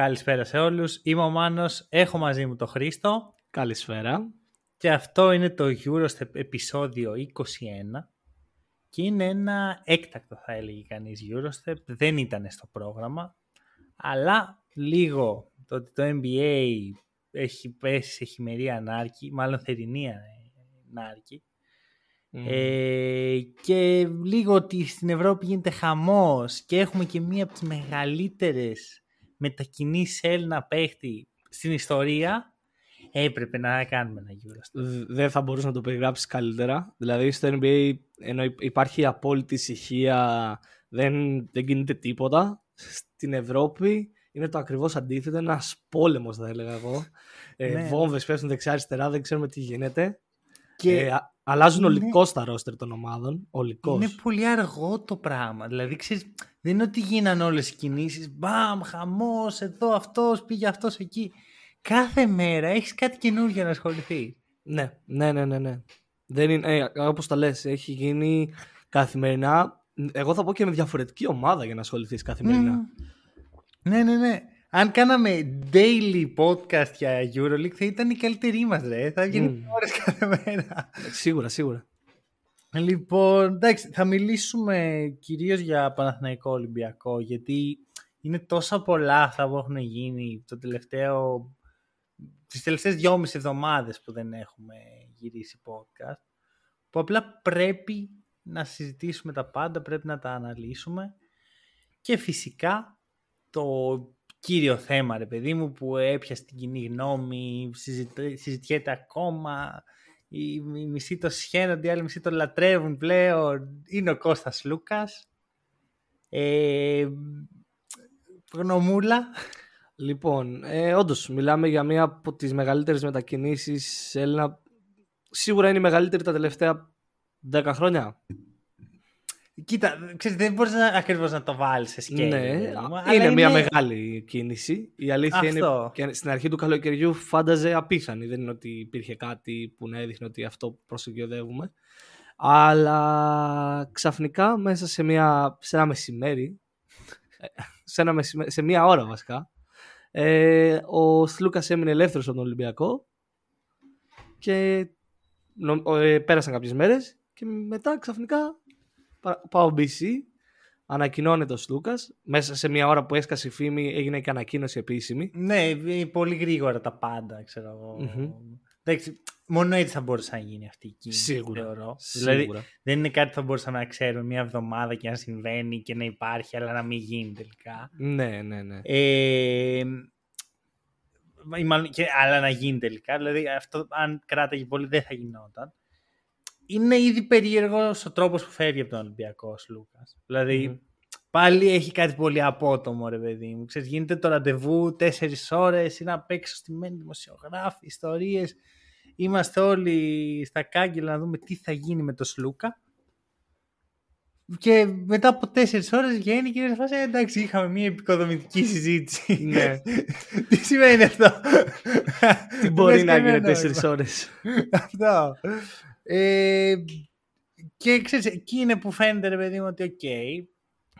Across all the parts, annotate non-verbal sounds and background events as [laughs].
Καλησπέρα σε όλους. Είμαι ο Μάνος, έχω μαζί μου τον Χρήστο. Καλησπέρα. Και αυτό είναι το Eurostep επεισόδιο 21. Και είναι ένα έκτακτο θα έλεγε κανείς Eurostep. Δεν ήταν στο πρόγραμμα. Αλλά λίγο το ότι το NBA έχει πέσει σε χειμερή ανάρκη, μάλλον θερινή ανάρκη, ε, και λίγο ότι στην Ευρώπη γίνεται χαμός και έχουμε και μία από τις μεγαλύτερες μετακινήσεις Έλληνα παίχτη στην ιστορία, έπρεπε να κάνουμε ένα Eurostep. Δεν θα μπορούσε να το περιγράψεις καλύτερα. Δηλαδή στο NBA ενώ υπάρχει απόλυτη ησυχία, δεν, δεν κινείται τίποτα. Στην Ευρώπη είναι το ακριβώς αντίθετο, ένας πόλεμος θα έλεγα εγώ. Ε, ναι. Βόμβες πέφτουν δεξιά-αριστερά, δεν ξέρουμε τι γίνεται. Και ε, αλλάζουν είναι... ολικώς τα ρόστερ των ομάδων. Ολικώς. Είναι πολύ αργό το πράγμα. Δηλαδή, ξέρεις, δεν είναι ότι γίνανε όλες οι κινήσεις. Μπαμ, χαμός, εδώ αυτός, πήγε αυτός εκεί. Κάθε μέρα έχεις κάτι καινούργιο να ασχοληθεί. Ναι, ναι, ναι, ναι. ναι. Δεν είναι, ε, όπως τα λες, έχει γίνει καθημερινά. Εγώ θα πω και με διαφορετική ομάδα για να ασχοληθείς καθημερινά. Ναι, ναι, ναι αν κάναμε daily podcast για EuroLeague θα ήταν η καλύτερη μας ρε. Θα γίνει mm. ώρες κάθε μέρα. Σίγουρα, σίγουρα. Λοιπόν, εντάξει, θα μιλήσουμε κυρίως για Παναθηναϊκό Ολυμπιακό γιατί είναι τόσα πολλά αυτά που έχουν γίνει το τελευταίο τις τελευταίες δυόμιση εβδομάδες που δεν έχουμε γυρίσει podcast που απλά πρέπει να συζητήσουμε τα πάντα, πρέπει να τα αναλύσουμε. Και φυσικά το κύριο θέμα, ρε παιδί μου, που έπιασε την κοινή γνώμη, συζητιέται ακόμα, οι, οι μισοί το σχένονται, οι άλλοι μισοί το λατρεύουν πλέον, είναι ο Κώστας Λούκας. Ε, γνωμούλα. Λοιπόν, ε, όντως, μιλάμε για μία από τις μεγαλύτερες μετακινήσεις σε Έλληνα. Σίγουρα είναι η μεγαλύτερη τα τελευταία 10 χρόνια. Κοίτα, ξέρεις, δεν μπορείς ακριβώς να το βάλεις σε σκέλη. Ναι, είναι, μια μεγάλη κίνηση. Η αλήθεια είναι και στην αρχή του καλοκαιριού φάνταζε απίθανη. Δεν είναι ότι υπήρχε κάτι που να έδειχνε ότι αυτό προσεγγιοδεύουμε. Αλλά ξαφνικά μέσα σε, μια, σε ένα μεσημέρι, σε, ένα μεσημέρι, σε μια ώρα βασικά, ε, ο Σλούκας έμεινε ελεύθερος από τον Ολυμπιακό και ε, πέρασαν κάποιες μέρες και μετά ξαφνικά πάω BC, ανακοινώνεται ο Σλούκα. Μέσα σε μια ώρα που έσκασε η φήμη έγινε και ανακοίνωση επίσημη. Ναι, πολύ γρήγορα τα πάντα, ξέρω εγώ. Εντάξει, μόνο έτσι θα μπορούσε να γίνει αυτή η κίνηση. Σίγουρα. Θεωρώ. Σίγουρα. Δηλαδή, δεν είναι κάτι που θα μπορούσαμε να ξέρουμε μια εβδομάδα και να συμβαίνει και να υπάρχει, αλλά να μην γίνει τελικά. Ναι, ναι, ναι. Ε, και, αλλά να γίνει τελικά. Δηλαδή, αυτό αν κράταγε πολύ δεν θα γινόταν είναι ήδη περίεργος ο τρόπος που φεύγει από τον Ολυμπιακό Λούκα. Δηλαδή, πάλι έχει κάτι πολύ απότομο, ρε παιδί μου. Ξέρεις, γίνεται το ραντεβού τέσσερις ώρες, είναι απ' έξω στημένοι δημοσιογράφοι, ιστορίες. Είμαστε όλοι στα κάγκελα να δούμε τι θα γίνει με το Σλούκα. Και μετά από τέσσερις ώρες βγαίνει και είναι φάση, «Ε, εντάξει, είχαμε μια επικοδομητική συζήτηση. Ναι. [laughs] τι σημαίνει αυτό; τι μπορεί να γίνει τέσσερις ώρες. αυτό. Ε, και ξέρεις, εκεί είναι που φαίνεται ρε παιδί μου ότι οκ,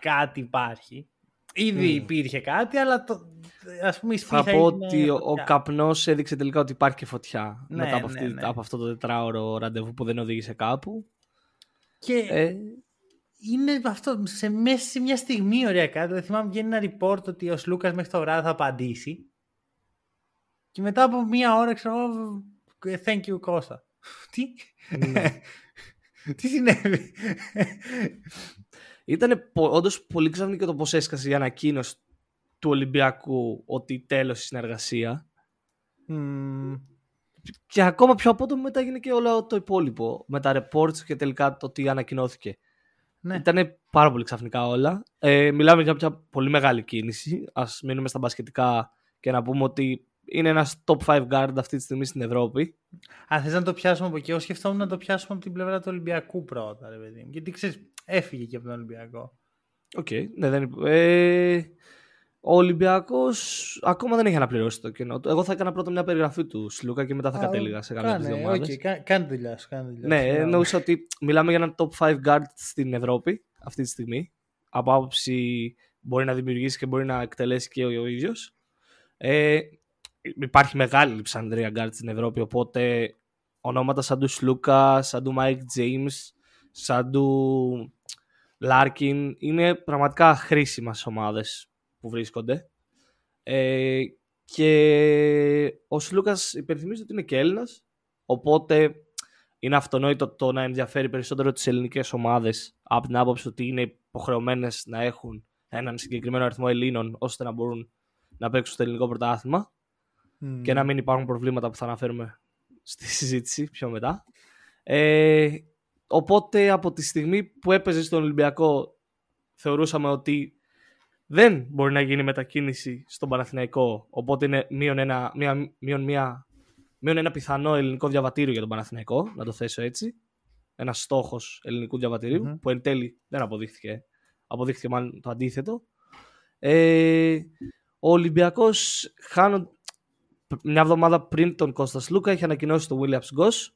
κάτι υπάρχει. Ήδη mm. υπήρχε κάτι, αλλά το, ας πούμε η Θα πω ότι ο, ο καπνός έδειξε τελικά ότι υπάρχει και φωτιά ναι, μετά από, ναι, αυτή, ναι. από αυτό το τετράωρο ραντεβού που δεν οδήγησε κάπου. Και ε... είναι αυτό, σε μέσα σε μια στιγμή οριακά, δηλαδή θυμάμαι βγαίνει ένα report ότι ο Σλούκας μέχρι το βράδυ θα απαντήσει και μετά από μια ώρα ξέρω thank you Κώστα. Τι; Ναι. [laughs] Τι συνέβη; Ήταν όντως πολύ ξαφνικό το πώς έσκασε η ανακοίνωση του Ολυμπιακού ότι τέλος η συνεργασία. Και ακόμα πιο απότομο μετά έγινε και όλο το υπόλοιπο. Με τα reports και τελικά το τι ανακοινώθηκε. Ναι. Ήταν πάρα πολύ ξαφνικά όλα. Ε, μιλάμε για μια πολύ μεγάλη κίνηση. Α μείνουμε στα μπασκετικά και να πούμε ότι είναι ένας top 5 guard αυτή τη στιγμή στην Ευρώπη. Αν θες να το πιάσουμε από εκεί, εγώ σκεφτόμουν να το πιάσουμε από την πλευρά του Ολυμπιακού πρώτα, ρε παιδί μου. Γιατί ξέρεις, έφυγε και από τον Ολυμπιακό. OK, okay, ναι, δεν ε, Ο Ολυμπιακός ακόμα δεν έχει αναπληρώσει το κενό του. Εγώ θα έκανα πρώτα μια περιγραφή του Σλούκα και μετά θα κατέληγα σε κάποια δύο ομάδες. Okay, κάνε δουλειά σου. Ναι, εννοούσα ότι μιλάμε για ένα top 5 guard στην Ευρώπη αυτή τη στιγμή. Από άποψη μπορεί να δημιουργήσει και μπορεί να εκτελέσει και ο ίδιος. Ε, υπάρχει μεγάλη λειψανδρία γκάρτ στην Ευρώπη, οπότε ονόματα σαν τους Σλούκα, σαν του Mike James, σαν του Λάρκιν είναι πραγματικά χρήσιμα ομάδες που βρίσκονται. Ε, και ο Σλούκας υπενθυμίζει ότι είναι και Έλληνας, οπότε είναι αυτονόητο το να ενδιαφέρει περισσότερο τις ελληνικές ομάδες από την άποψη ότι είναι υποχρεωμένες να έχουν έναν συγκεκριμένο αριθμό Ελλήνων ώστε να μπορούν να παίξουν στο ελληνικό πρωτάθλημα και να μην υπάρχουν προβλήματα που θα αναφέρουμε στη συζήτηση πιο μετά. Ε, οπότε από τη στιγμή που έπαιζε στον Ολυμπιακό θεωρούσαμε ότι δεν μπορεί να γίνει μετακίνηση στον Παναθηναϊκό οπότε είναι μείον ένα, μία, μείον μία, μείον ένα πιθανό ελληνικό διαβατήριο για τον Παναθηναϊκό, να το θέσω έτσι. Ένα στόχος ελληνικού που εν τέλει δεν αποδείχθηκε. Αποδείχθηκε μάλλον το αντίθετο. Ε, ο Ολυμπιακός χάνω, μια εβδομάδα πριν τον Κώστας Λούκα είχε ανακοινώσει τον Williams Goss.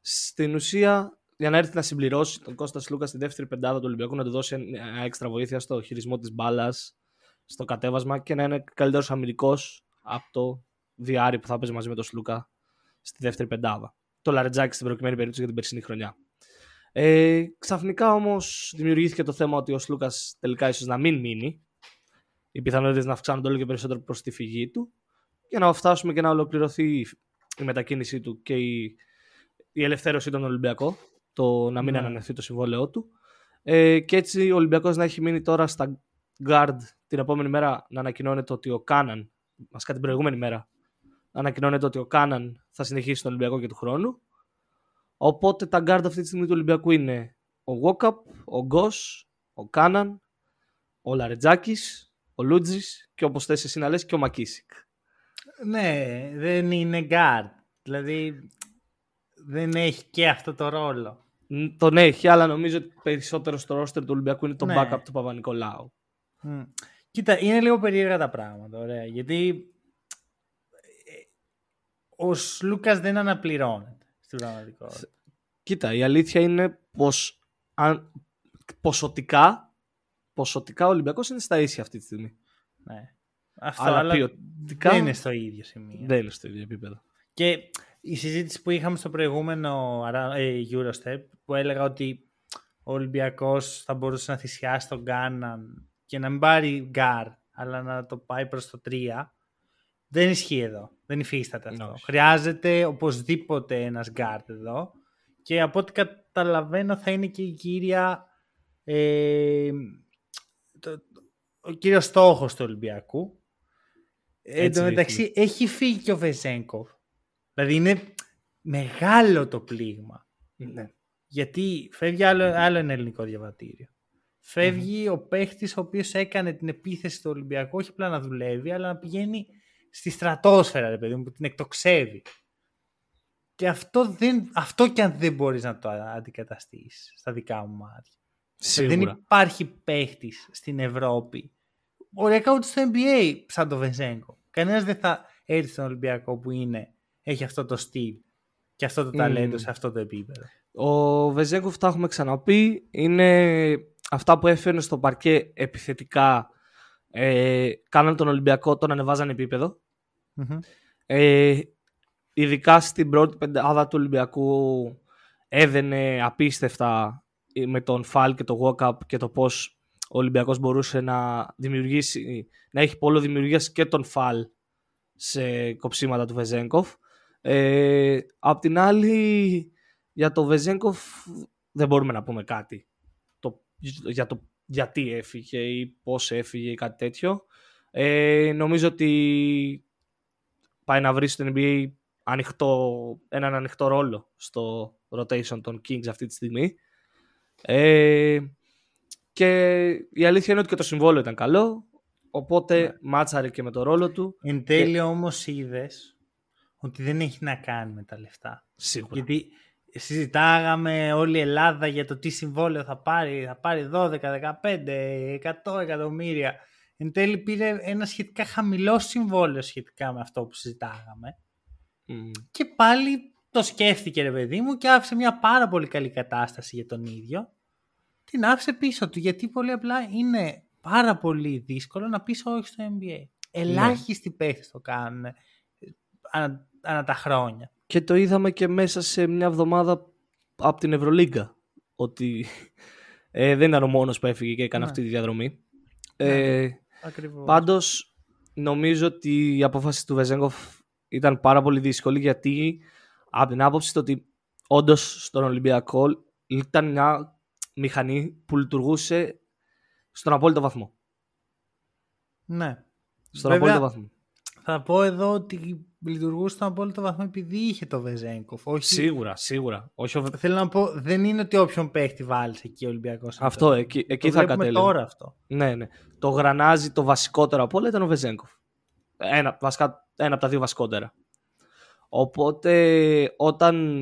Στην ουσία, για να έρθει να συμπληρώσει τον Κώστας Λούκα στη δεύτερη πεντάδα του Ολυμπιακού, να του δώσει ένα έξτρα βοήθεια στο χειρισμό της μπάλας, στο κατέβασμα και να είναι καλύτερος αμυντικός από το διάρρη που θα παίζει μαζί με τον Σλούκα στη δεύτερη πεντάδα. Το Λαρετζάκι στην προκειμένη περίπτωση για την περσινή χρονιά. Ε, ξαφνικά όμως δημιουργήθηκε το θέμα ότι ο Σλούκας τελικά ίσως να μην μείνει. Οι πιθανότητες να αυξάνονται όλο και περισσότερο προς τη φυγή του για να φτάσουμε και να ολοκληρωθεί η μετακίνησή του και η, η ελευθέρωσή των Ολυμπιακό, το να μην ναι. ανανεωθεί το συμβόλαιό του. Ε, και έτσι ο Ολυμπιακός να έχει μείνει τώρα στα guard την επόμενη μέρα να ανακοινώνεται ότι ο Κάναν, βασικά την προηγούμενη μέρα, ανακοινώνεται ότι ο Κάναν θα συνεχίσει τον Ολυμπιακό και του χρόνου. Οπότε τα guard αυτή τη στιγμή του Ολυμπιακού είναι ο Wokap, ο Γκος, ο Κάναν, ο Λαρετζάκης, ο Λούτζης και όπως θες εσύ να λες και ο Μακίσικ. Ναι, δεν είναι guard. Δηλαδή δεν έχει και αυτό το ρόλο. Τον έχει, αλλά νομίζω ότι περισσότερο στο ρόστερ του Ολυμπιακού είναι το ναι. backup του Παπα-Νικολάου. Κοίτα, είναι λίγο περίεργα τα πράγματα, ωραία. Γιατί ε, ο Σλούκας δεν αναπληρώνεται στην πραγματικότητα. Κοίτα, η αλήθεια είναι πως αν, ποσοτικά, ποσοτικά ο Ολυμπιακός είναι στα ίσια αυτή τη στιγμή. Ναι. Αυτό, αλλά, αλλά ποιοτικά δεν είναι στο ίδιο σημείο. Δεν είναι στο ίδιο επίπεδο. Και η συζήτηση που είχαμε στο προηγούμενο ε, Eurostep που έλεγα ότι ο Ολυμπιακός θα μπορούσε να θυσιάσει τον Κάναν και να μην πάρει γκάρ αλλά να το πάει προς το 3 δεν ισχύει εδώ. Δεν υφίσταται αυτό. Χρειάζεται οπωσδήποτε ένας γκάρτ εδώ και από ό,τι καταλαβαίνω θα είναι και η κύρια ε, το, ο κύριος στόχος του Ολυμπιακού Εν τω μεταξύ έχει φύγει και ο Βεζένκοφ. Δηλαδή είναι μεγάλο το πλήγμα. Ναι. Γιατί φεύγει άλλο, άλλο ένα ελληνικό διαβατήριο. ο παίχτης ο οποίος έκανε την επίθεση στο Ολυμπιακό όχι απλά να δουλεύει, αλλά να πηγαίνει στη στρατόσφαιρα, ρε παιδί μου, που την εκτοξεύει. Και αυτό, δεν, αυτό και αν δεν μπορείς να το αντικαταστήσεις στα δικά μου μάτια. Σίγουρα. Δεν υπάρχει παίχτης στην Ευρώπη. Οριακά ούτε στο NBA σαν το Βεζέγκο. Κανένας δεν θα έρθει στον Ολυμπιακό που είναι, έχει αυτό το στυλ και αυτό το ταλέντο σε αυτό το επίπεδο. Ο Βεζέγκοφ, τα έχουμε ξαναπεί, είναι αυτά που έφερνε στο παρκέ επιθετικά ε, κάναν τον Ολυμπιακό, τον ανεβάζαν Ε, ειδικά στην πρώτη πεντάδα του Ολυμπιακού έδαινε απίστευτα με τον Φαλ και το walk-up και το πώς ο Ολυμπιακός μπορούσε να δημιουργήσει, να έχει πόλο δημιουργίας και τον Φαλ σε κοψίματα του Βεζέγκοφ. Ε, απ' την άλλη, για το Βεζένκοφ δεν μπορούμε να πούμε κάτι το, για το γιατί έφυγε ή πώς έφυγε ή κάτι τέτοιο. Ε, νομίζω ότι πάει να βρει στο NBA ανοιχτό, έναν ανοιχτό ρόλο στο rotation των Kings αυτή τη στιγμή. Ε, και η αλήθεια είναι ότι και το συμβόλαιο ήταν καλό. Οπότε ναι. μάτσαρε και με το ρόλο του. Εν τέλει και... όμως είδες ότι δεν έχει να κάνει με τα λεφτά. Σίγουρα. Γιατί συζητάγαμε όλη η Ελλάδα για το τι συμβόλαιο θα πάρει. Θα πάρει 12, 15, 100 εκατομμύρια. Εν τέλει πήρε ένα σχετικά χαμηλό συμβόλαιο σχετικά με αυτό που συζητάγαμε. Και πάλι το σκέφτηκε ρε παιδί μου και άφησε μια πάρα πολύ καλή κατάσταση για τον ίδιο την άφησε πίσω του γιατί πολύ απλά είναι πάρα πολύ δύσκολο να πεις όχι στο NBA. Ελάχιστοι ναι. το κάνουν ε, ανα, ανα, τα χρόνια. Και το είδαμε και μέσα σε μια εβδομάδα από την Ευρωλίγκα. Ότι ε, δεν ήταν ο μόνος που έφυγε και έκανε ναι. αυτή τη διαδρομή. Ναι, ε, πάντως νομίζω ότι η απόφαση του Βεζέγκοφ ήταν πάρα πολύ δύσκολη γιατί από την άποψη το ότι όντως στον Ολυμπιακό ήταν μια μηχανή που λειτουργούσε στον απόλυτο βαθμό. Ναι. Στον Βέβαια, απόλυτο βαθμό. Θα πω εδώ ότι λειτουργούσε στον απόλυτο βαθμό επειδή είχε το Βεζέγκοφ. Όχι... Σίγουρα, σίγουρα. Όχι... Θέλω να πω, δεν είναι ότι όποιον παίχτη βάλεις εκεί ο Ολυμπιακός. Αυτό, εκεί, εκεί το θα κατέληγε. τώρα αυτό. Ναι, ναι. Το γρανάζι το βασικότερο από όλα ήταν ο Βεζέγκοφ. Ένα, βασικά, ένα από τα δύο βασικότερα. Οπότε όταν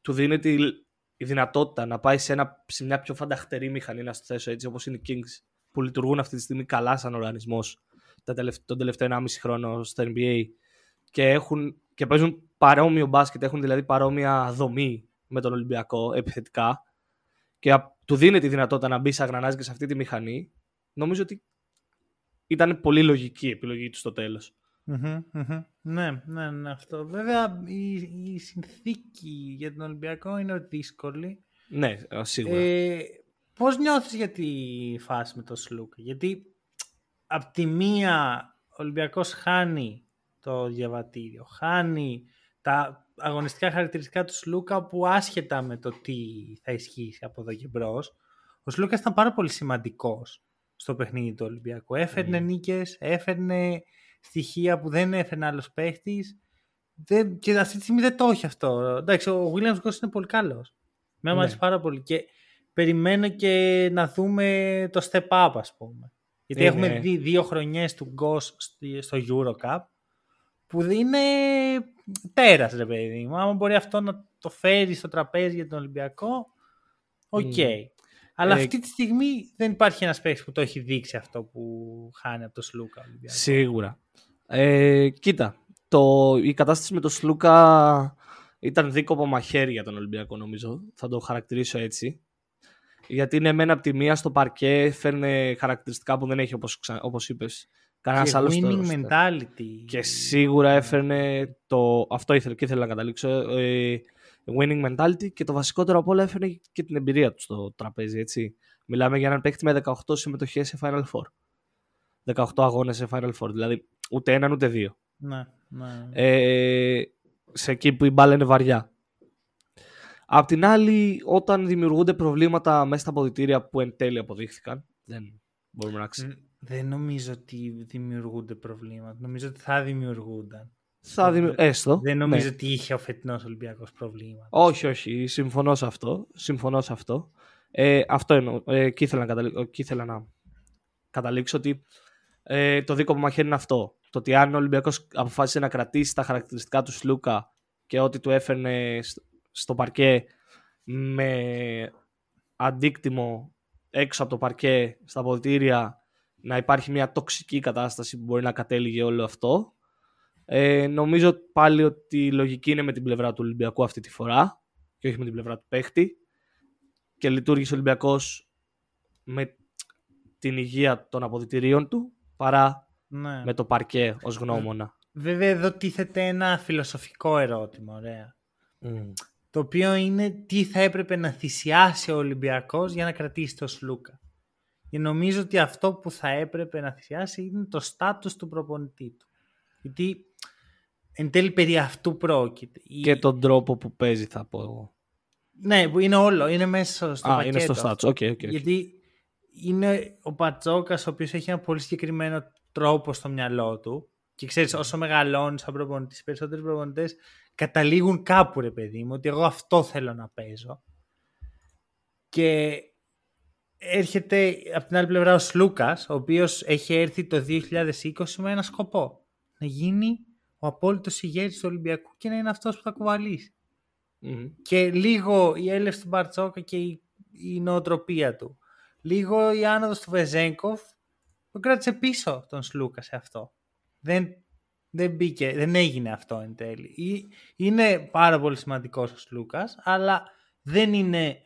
του δίνεται η, δυνατότητα να πάει σε, ένα, σε μια πιο φανταχτερή μηχανή, να στο θέσω έτσι, όπως είναι οι Kings, που λειτουργούν αυτή τη στιγμή καλά σαν οργανισμός τον τελευταίο 1,5 χρόνο στο NBA και, έχουν, και παίζουν παρόμοιο μπάσκετ, έχουν δηλαδή παρόμοια δομή με τον Ολυμπιακό επιθετικά και του δίνει τη δυνατότητα να μπει σαν γρανάζι και σε αυτή τη μηχανή, νομίζω ότι ήταν πολύ λογική η επιλογή του στο τελος Ναι, ναι, ναι, αυτό. Βέβαια η, η συνθήκη για τον Ολυμπιακό είναι δύσκολη. Ναι, σίγουρα. Ε, πώς νιώθεις για τη φάση με τον Σλούκα, γιατί από τη μία ο Ολυμπιακός χάνει το διαβατήριο, χάνει τα αγωνιστικά χαρακτηριστικά του Σλούκα που άσχετα με το τι θα ισχύσει από εδώ και μπρος. Ο Σλούκας ήταν πάρα πολύ σημαντικός στο παιχνίδι του Ολυμπιακού. Έφερνε mm. νίκες, έφερνε στοιχεία που δεν έφερνε άλλος παίχτης. Και αυτή τη στιγμή δεν το έχει αυτό. Εντάξει, ο Williams-Goss είναι πολύ καλός. Με ναι. πάρα πολύ. Και περιμένω και να δούμε το step up, ας πούμε. Γιατί έχουμε δει δύο χρονιές του Goss στο Eurocup που είναι τέρας ρε παιδί μου. Αν μπορεί αυτό να το φέρει στο τραπέζι για τον Ολυμπιακό, OK. Okay. Αλλά ε, αυτή τη στιγμή δεν υπάρχει ένας παίκτη που το έχει δείξει αυτό που χάνει από το Σλούκα. Σίγουρα. Ε, κοίτα, το, η κατάσταση με το Σλούκα ήταν δίκοπο μαχαίρι για τον Ολυμπιακό νομίζω. Θα το χαρακτηρίσω έτσι. Γιατί είναι εμένα από τη μία στο παρκέ, φέρνει χαρακτηριστικά που δεν έχει όπως, όπως είπες. Κανένας άλλος winning mentality. Και σίγουρα έφερνε το. Αυτό ήθελα και ήθελα να καταλήξω. Ε, winning mentality και το βασικότερο από όλα έφερνε και την εμπειρία του στο τραπέζι. Έτσι. Μιλάμε για έναν παίκτη με 18 συμμετοχές σε Final Four. 18 αγώνες σε Final Four. Δηλαδή ούτε έναν ούτε δύο. Ναι, ναι. Ε, σε εκεί που η μπάλα είναι βαριά. Απ' την άλλη, όταν δημιουργούνται προβλήματα μέσα στα αποδητήρια που εν τέλει αποδείχθηκαν, δεν μπορούμε να ξέρουμε. Δεν νομίζω ότι δημιουργούνται προβλήματα. Νομίζω ότι θα δημιουργούνταν. Θα δημιου... Έστω. Δεν νομίζω ναι. ότι είχε ο φετινός Ολυμπιακός προβλήματα. Όχι, όχι. Συμφωνώ σε αυτό. Συμφωνώ σε αυτό. Ε, αυτό εννοώ. Ε, και, ήθελα να καταλήξω, και ήθελα να καταλήξω ότι ε, το δίκοπο μαχαίρι είναι αυτό. Το ότι αν ο Ολυμπιακός αποφάσισε να κρατήσει τα χαρακτηριστικά του Σλούκα και ό,τι του έφερνε στο παρκέ με αντίκτυμο έξω από το παρκέ στα αποδητήρια να υπάρχει μια τοξική κατάσταση που μπορεί να κατέληγε όλο αυτό. Ε, νομίζω πάλι ότι η λογική είναι με την πλευρά του Ολυμπιακού αυτή τη φορά και όχι με την πλευρά του παίχτη και λειτουργήσε ο Ολυμπιακός με την υγεία των αποδητηρίων του παρά ναι. με το παρκέ ως γνώμονα. Βέβαια εδώ τίθεται ένα φιλοσοφικό ερώτημα, ωραία. Το οποίο είναι τι θα έπρεπε να θυσιάσει ο Ολυμπιακός για να κρατήσει το Σλούκα. Και νομίζω ότι αυτό που θα έπρεπε να θυσιάσει είναι το στάτους του προπονητή του. Γιατί εν τέλει περί αυτού πρόκειται. Και τον τρόπο που παίζει θα πω εγώ. Ναι, που είναι όλο, είναι μέσα στο Α, πακέτο. είναι στο στάτους, okay, okay, Γιατί είναι ο Πατσόκας ο οποίος έχει ένα πολύ συγκεκριμένο τρόπο στο μυαλό του και ξέρεις όσο μεγαλώνεις σαν προπονητής, οι περισσότεροι προπονητές καταλήγουν κάπου ρε παιδί μου ότι εγώ αυτό θέλω να παίζω. Και έρχεται από την άλλη πλευρά ο Σλούκας, ο οποίος έχει έρθει το 2020 με ένα σκοπό. Να γίνει ο απόλυτος ηγέτης του Ολυμπιακού και να είναι αυτός που θα κουβαλήσει. Και λίγο η έλευση του Μπαρτσόκα και η, η νοοτροπία του. Λίγο η άνοδος του Βεζέγκοφ τον κράτησε πίσω τον Σλούκα σε αυτό. Δεν, δεν, μπήκε, δεν έγινε αυτό εν τέλει. Είναι πάρα πολύ σημαντικός ο Σλούκας, αλλά δεν είναι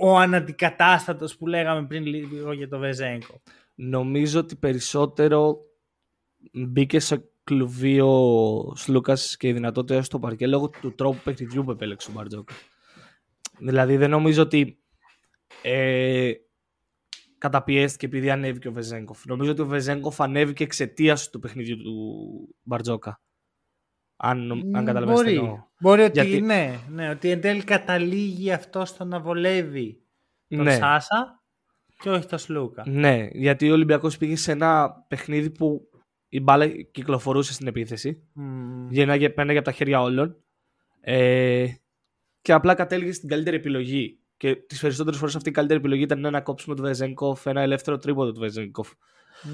ο αναντικατάστατος που λέγαμε πριν λίγο για το Βεζέγκο. Νομίζω ότι περισσότερο μπήκε σε κλουβί ο Σλούκας και η δυνατότητα στο παρκέ λόγω του τρόπου παιχνιδιού που επέλεξε ο Μπαρτζόκα. Δηλαδή δεν νομίζω ότι ε, καταπιέστηκε επειδή ανέβηκε ο Βεζέγκοφ. Νομίζω ότι ο Βεζέγκοφ ανέβηκε εξαιτίας του παιχνιδιού του Μπαρτζόκα. Αν, αν καταλαβαίνετε Μπορεί, εννοώ. μπορεί ότι, Γιατί- ναι, ναι, ότι εν τέλει καταλήγει αυτό στο να βολεύει τον Ναι. Σάσα και όχι τον Σλούκα. Ναι, γιατί ο Ολυμπιακός πήγε σε ένα παιχνίδι που η μπάλα κυκλοφορούσε στην επίθεση. Μμμ. Γέναγε, πέναγε από τα χέρια όλων. Ε, και απλά κατέληγε στην καλύτερη επιλογή. Και τις περισσότερες φορές αυτή η καλύτερη επιλογή ήταν ένα κόψιμο του Βεζέγκοφ, ένα ελεύθερο τρίποδο του Βεζέγκοφ.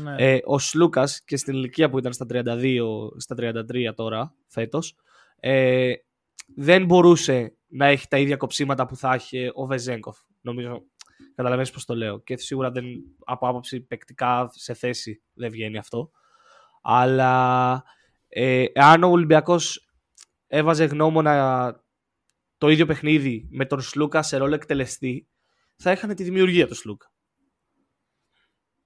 Ναι. Ε, ο Σλούκας και στην ηλικία που ήταν στα 32, στα 33 τώρα, φέτος, ε, δεν μπορούσε να έχει τα ίδια κοψίματα που θα είχε ο Βεζέγκοφ. Νομίζω, καταλαβαίνεις πώς το λέω. Και σίγουρα δεν, από άποψη παικτικά σε θέση δεν βγαίνει αυτό. Αλλά ε, αν ο Ολυμπιακός έβαζε γνώμονα το ίδιο παιχνίδι με τον Σλούκα σε ρόλο εκτελεστή, θα είχαν τη δημιουργία του Σλούκα.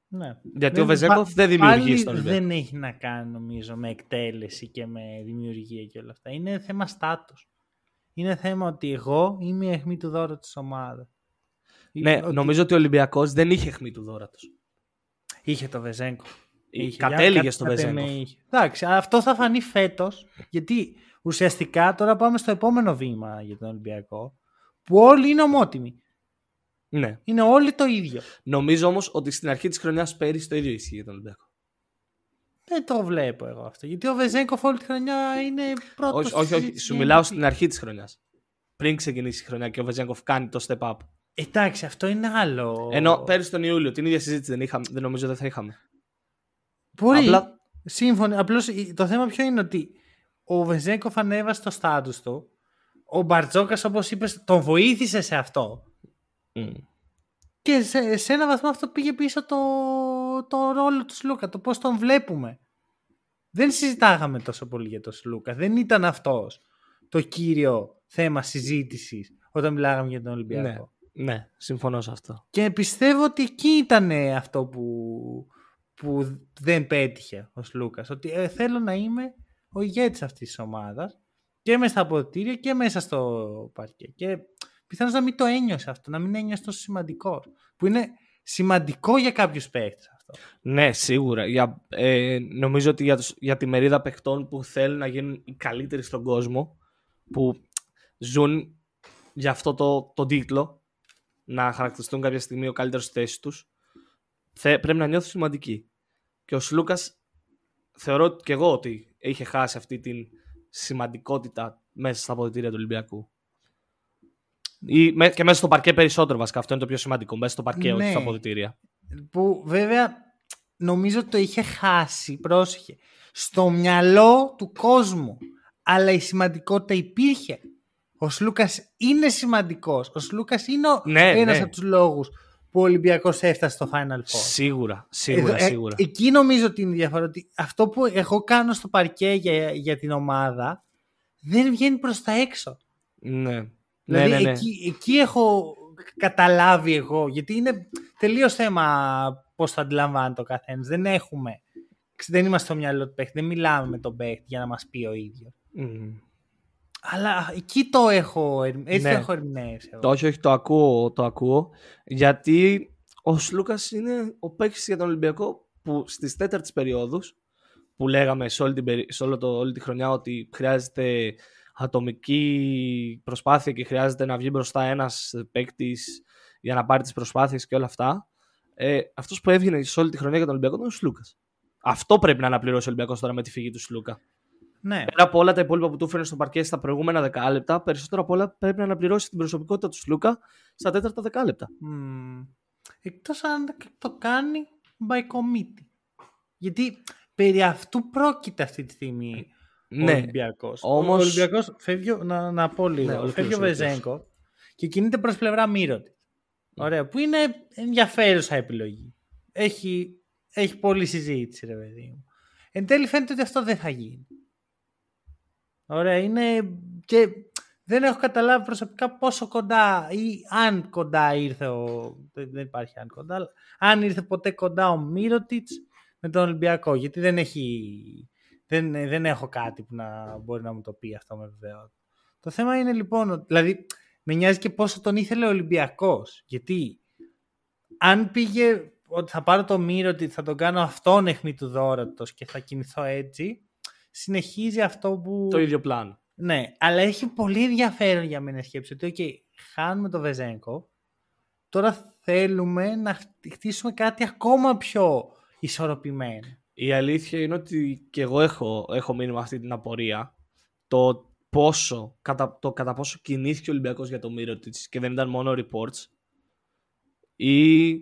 ναι. Γιατί ο Δεν- Βεζέγκοφ πα- δεν δημιουργεί πάλι στον Ολυμπιακό. Δεν έχει να κάνει νομίζω με εκτέλεση και με δημιουργία και όλα αυτά. Είναι θέμα στάτους. Είναι θέμα ότι εγώ είμαι η αιχμή του δώρου της ομάδας. Ναι, Ότι νομίζω ότι ο Ολυμπιακός δεν είχε αιχμή του δόρατος. Είχε το Βεζέγκο. Είχε, Κατέληγε για- στο κατ' εμέ Βεζέγκοφ. είχε. Εντάξει, αυτό θα φανεί φέτος. Γιατί ουσιαστικά τώρα πάμε στο επόμενο βήμα για τον Ολυμπιακό. Που όλοι είναι ομότιμοι. Ναι. Είναι όλοι το ίδιο. Νομίζω όμως ότι στην αρχή της χρονιάς πέρυσι το ίδιο ισχύει για τον Ολυμπιακό. Δεν το βλέπω εγώ αυτό. Γιατί ο Βεζέγκοφ όλη τη χρονιά είναι πρώτος. όχι, όχι, όχι. Σου μιλάω στην αρχή της χρονιάς. Πριν ξεκινήσει η χρονιά και ο Βεζέγκοφ κάνει το step up. Εντάξει, αυτό είναι άλλο. Ενώ πέρυσι τον Ιούλιο την ίδια συζήτηση δεν, είχαμε, δεν νομίζω δεν θα είχαμε. Μπορεί. Απλά- Σύμφωνοι. Απλώς το θέμα ποιο είναι ότι ο Βεζέγκοφ ανέβασε το στάτους του. Ο Μπαρτζόκας, όπως είπες, τον βοήθησε σε αυτό. Μμ. Και σε, σε ένα βαθμό αυτό πήγε πίσω το, το ρόλο του Σλούκα, το πώς τον βλέπουμε. Δεν συζητάγαμε τόσο πολύ για τον Σλούκα. Δεν ήταν αυτός το κύριο θέμα συζήτησης όταν μιλάγαμε για τον Ολυμπιακό. Ναι, συμφωνώ σε αυτό. Και πιστεύω ότι εκεί ήταν αυτό που, που δεν πέτυχε ο Σλούκας. Ότι ε, θέλω να είμαι ο ηγέτης αυτής της ομάδας και μέσα στα αποδητήρια και μέσα στο παρκέ. Και πιθανώς να μην το ένιωσε αυτό, να μην ένιωσε τόσο σημαντικό. Που είναι σημαντικό για κάποιους παίχτες αυτό. Ναι, σίγουρα. Για, ε, νομίζω ότι για, τους- για τη μερίδα παιχτών που θέλουν να γίνουν οι καλύτεροι στον κόσμο, που ζουν για αυτό το, το τίτλο, να χαρακτηριστούν κάποια στιγμή ο καλύτερος στη θέση τους, πρέπει να νιώθουν σημαντικοί. Και ο Σλούκας θεωρώ και εγώ ότι είχε χάσει αυτή την σημαντικότητα μέσα στα αποδητήρια του Ολυμπιακού. Ή, με- και μέσα στο παρκέ περισσότερο βασικά. Αυτό είναι το πιο σημαντικό. Μέσα στο παρκέ, όχι Ναι. στα αποδητήρια. Που βέβαια νομίζω το είχε χάσει, πρόσεχε, στο μυαλό του κόσμου. Αλλά η σημαντικότητα υπήρχε. Ο Σλούκας είναι σημαντικός. Ο Σλούκας είναι ο Ναι, ένας ναι. από τους λόγους που ο Ολυμπιακός έφτασε στο Final Four. Σίγουρα, σίγουρα, Εδώ, ε, σίγουρα. εκεί νομίζω ότι είναι η διαφορά. Ότι αυτό που εγώ κάνω στο παρκέ για, για την ομάδα δεν βγαίνει προς τα έξω. Ναι. Δηλαδή ναι, ναι, ναι. Εκεί, εκεί έχω καταλάβει εγώ, γιατί είναι τελείως θέμα πώς το αντιλαμβάνεται ο καθένας. Δεν έχουμε, δεν είμαστε στο μυαλό του παίχτη, δεν μιλάμε με τον παίχτη για να μας πει ο ίδιος. Μμμ. Αλλά εκεί το έχω, ερ- έτσι Ναι. το έχω ερμηνεύσει. εγώ. Το όχι, όχι, το ακούω, το ακούω. Γιατί ο Σλούκας είναι ο παίκτης για τον Ολυμπιακό που στις τέταρτες περιόδους που λέγαμε σε όλη, την, περι- σε όλο το, όλη τη χρονιά ότι χρειάζεται ατομική προσπάθεια και χρειάζεται να βγει μπροστά ένας παίκτης για να πάρει τις προσπάθειες και όλα αυτά. Ε, αυτός που έβγαινε σε όλη τη χρονιά για τον Ολυμπιακό ήταν ο Σλούκας. Αυτό πρέπει να αναπληρώσει ο Ολυμπιακός τώρα με τη φυγή του Σλούκα. Ναι. Πέρα από όλα τα υπόλοιπα που του έφερε στο παρκέ στα προηγούμενα δεκάλεπτα, περισσότερο από όλα πρέπει να αναπληρώσει την προσωπικότητα του Σλούκα στα τέταρτα δεκάλεπτα. Μμμ. Εκτός αν το κάνει by committee. Γιατί περί αυτού πρόκειται αυτή τη στιγμή ο Ναι, Ολυμπιακός. όμως- Ο Ολυμπιακός φεύγει, ο- να, να πω λίγο, Ναι, ολοκλήρωσε, φεύγει ο ολοκλήρωσε. Βεζέγκο και κινείται προς πλευρά Μύρωτη. Ωραία, που είναι ενδιαφέρουσα επιλογή. Έχει, έχει πολλή συζήτηση, ρε παιδί μου. Εν τέλει φαίνεται ότι αυτό δεν θα γίνει. Ωραία, είναι και δεν έχω καταλάβει προσωπικά πόσο κοντά ή αν κοντά ήρθε ο... Δεν δεν υπάρχει αν κοντά, αλλά αν ήρθε ποτέ κοντά ο Μύρωτιτς με με τον Ολυμπιακό. Γιατί δεν, έχει, δεν, δεν έχω κάτι που να μπορεί να μου το πει αυτό με βεβαιότητα. Το θέμα είναι λοιπόν, δηλαδή με νοιάζει και πόσο τον ήθελε ο Ολυμπιακός. Γιατί αν πήγε ότι θα πάρω το μύρο ότι θα τον κάνω αυτόν αιχμή του δόρατος και θα κινηθώ έτσι, συνεχίζει αυτό που... Το ίδιο πλάνο. Ναι, αλλά έχει πολύ ενδιαφέρον για μένα σκέψη ότι okay, χάνουμε το Βεζέγκο, τώρα θέλουμε να χτίσουμε κάτι ακόμα πιο ισορροπημένο. Η αλήθεια είναι ότι και εγώ έχω, έχω μείνει με αυτή την απορία το πόσο, κατά, το κατά πόσο κινήθηκε ο Ολυμπιακός για το μύρο της και δεν ήταν μόνο reports ή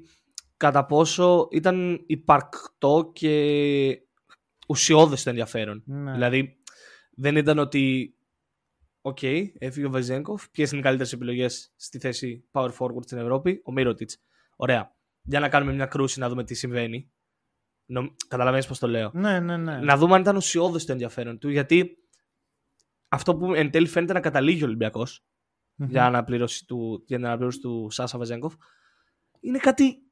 κατά πόσο ήταν υπαρκτό και ουσιώδες το ενδιαφέρον. Ναι. Δηλαδή δεν ήταν ότι OK, okay, έφυγε ο Βεζένκοφ. Ποιες είναι οι καλύτερες επιλογές στη θέση power forward στην Ευρώπη, ο Μίροτιτς. Ωραία. Για να κάνουμε μια κρούση να δούμε τι συμβαίνει. Νομ... Καταλαβαίνεις πώς το λέω. Ναι, ναι, ναι. Να δούμε αν ήταν ουσιώδες το ενδιαφέρον του, γιατί αυτό που εν τέλει φαίνεται να καταλήγει ο Ολυμπιακός Mm-hmm. για, αναπλήρωση του, για την αναπλήρωση του Σάσα Βεζένκοφ είναι κάτι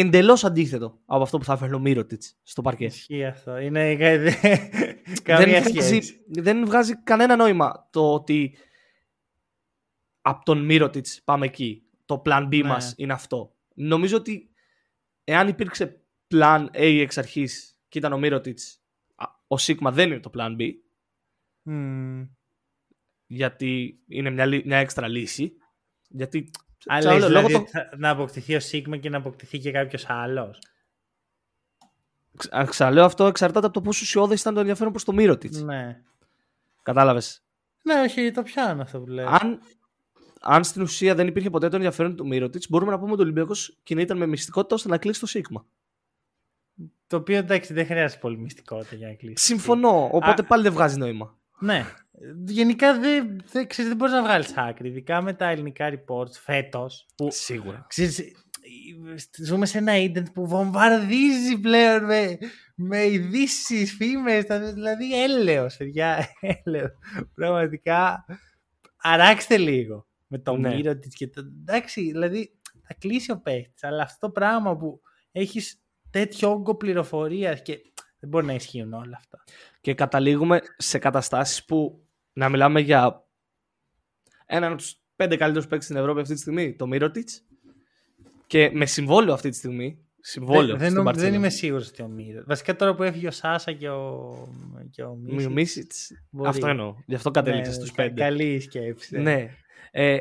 εντελώς αντίθετο από αυτό που θα έφερε ο Μίροτιτς στο παρκέ. Ισχύει αυτό. Είναι [laughs] καμία δεν, σχέση. βγάζει, δεν βγάζει κανένα νόημα το ότι από τον Μύρωτιτς πάμε εκεί. Το plan B Ναι. μας είναι αυτό. Νομίζω ότι εάν υπήρξε plan A εξ αρχής και ήταν ο Μύρωτιτς, α, ο Σίγμα δεν είναι το plan B, Μμμ. γιατί είναι μια, λύ- μια έξτρα λύση. Γιατί Αλλά ξαναλέω, λες, λόγω δηλαδή, το- θα- να αποκτηθεί ο Σίγμα και να αποκτηθεί και κάποιος άλλος. ξα- ξαναλέω αυτό εξαρτάται από το πόσο ουσιώδες ήταν το ενδιαφέρον προς το Μύρωτιτς. Ναι. Κατάλαβες. Ναι, όχι, το πιάνω αυτό που λέω. αν, αν στην ουσία δεν υπήρχε ποτέ το ενδιαφέρον του Μύρωτιτς, μπορούμε να πούμε ότι ο Ολυμπιακός κινείται με μυστικότητα ώστε να κλείσει το Σίγμα. Το οποίο εντάξει δεν χρειάζεται πολύ μυστικότητα για να κλείσει. Συμφωνώ. Οπότε Α- πάλι δεν βγάζει νόημα. Ναι. Γενικά δεν, δεν, ξέρεις, δεν μπορείς να βγάλεις άκρη. Ειδικά με τα ελληνικά reports φέτος. Που, Σίγουρα. ξέρεις, ζούμε σε ένα ίντερνετ που βομβαρδίζει πλέον με, με ειδήσεις, φήμες, τα- δηλαδή έλεος, παιδιά, [laughs] έλεος. Πραγματικά, αράξτε λίγο με το Ναι. μύρο της και το... Εντάξει, δηλαδή θα κλείσει ο παίχτης, αλλά αυτό το πράγμα που έχεις τέτοιο όγκο πληροφορίας και δεν μπορεί να ισχύουν όλα αυτά. Και καταλήγουμε σε καταστάσεις που να μιλάμε για έναν από τους πέντε καλύτερους παίκτες στην Ευρώπη αυτή τη στιγμή, το Μύρωτιτς. Και με συμβόλαιο αυτή τη στιγμή. Συμβόλαιο. δεν, δεν, στην νομ- δεν Μπαρτσελόνα. είμαι σίγουρος ότι ο Μύρο. Βασικά τώρα που έφυγε ο Σάσα και ο, και ο Μη- Μίσιτς, Μίσιτς. μπορεί. Αυτό εννοώ. Γι' αυτό κατέληξε Ναι, στους κα- πέντε. Καλή η σκέψη. Ναι. Ε,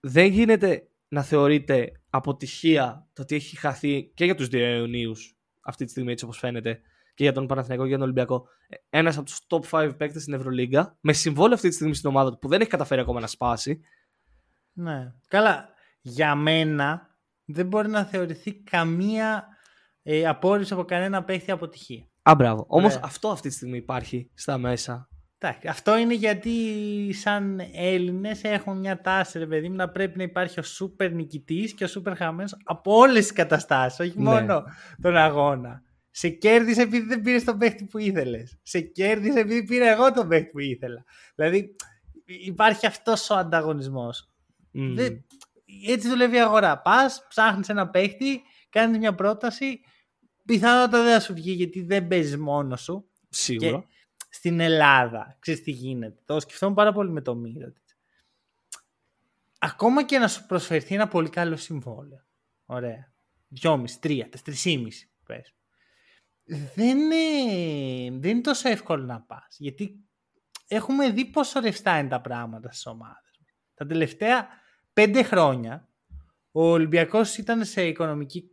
δεν γίνεται να θεωρείται αποτυχία το ότι έχει χαθεί και για τους δύο Ιουνίους αυτή τη στιγμή έτσι όπως φαίνεται και για τον Παναθηναϊκό και για τον Ολυμπιακό ε, ένας από τους top 5 παίκτες στην Ευρωλίγκα με συμβόλαιο αυτή τη στιγμή στην ομάδα του που δεν έχει καταφέρει ακόμα να σπάσει Ναι. Καλά, για μένα δεν μπορεί να θεωρηθεί καμία ε, απόρριψη από κανένα παίχτη αποτυχία. Α, μπράβο. Όμως Ωραία. αυτό αυτή τη στιγμή υπάρχει στα μέσα. Εντάξει, αυτό είναι γιατί σαν Έλληνες έχουν μια τάση, ρε παιδί μου, να πρέπει να υπάρχει ο σούπερ νικητής και ο σούπερ χαμένος από όλες τις καταστάσεις, όχι Ναι. μόνο τον αγώνα. Σε κέρδισε επειδή δεν πήρες τον παίχτη που ήθελες. Σε κέρδισε επειδή πήρα εγώ τον παίχτη που ήθελα. Δηλαδή υπάρχει αυτός ο ανταγωνισμός. Μμμ. Δεν- έτσι δουλεύει η αγορά. Πας, ψάχνεις ένα παίχτη, κάνεις μια πρόταση, πιθανότατα δεν θα σου βγει γιατί δεν παίζεις μόνος σου Σίγουρα. στην Ελλάδα. Ξέρεις τι γίνεται. Το σκεφτόμουν πάρα πολύ με το μύρο της. Ακόμα και να σου προσφερθεί ένα πολύ καλό συμβόλαιο. Ωραία. Δυόμιση, τρία, τεσσερισήμιση πες. Δεν είναι, δεν είναι τόσο εύκολο να πας. Γιατί έχουμε δει πόσο ρευστά είναι τα πράγματα στις ομάδες. Τα τελευταία πέντε χρόνια ο Ολυμπιακός ήταν σε οικονομική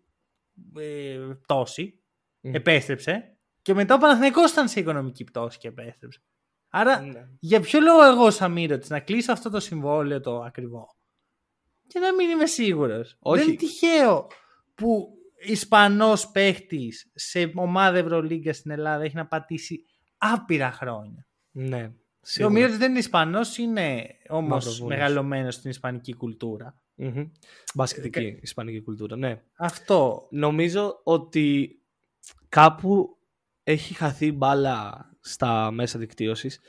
ε, πτώση Μμ. επέστρεψε και μετά ο Παναθηναϊκός ήταν σε οικονομική πτώση και επέστρεψε. Άρα Ναι. για ποιο λόγο εγώ σαν Μύρωτης να κλείσω αυτό το συμβόλαιο το ακριβό; Και να μην είμαι σίγουρος. Όχι. Δεν είναι τυχαίο που Ισπανός παίχτης σε ομάδα Ευρωλίγκα στην Ελλάδα έχει να πατήσει άπειρα χρόνια. Ναι. Ο Σίγουρα. Μύρωτης δεν είναι Ισπανός, είναι όμως Μαυροβούνιος. μεγαλωμένος στην Ισπανική κουλτούρα. Μμμ. Μπασκετική ισπανική κουλτούρα, ναι. Αυτό Νομίζω ότι κάπου έχει χαθεί η μπάλα στα μέσα δικτύωσης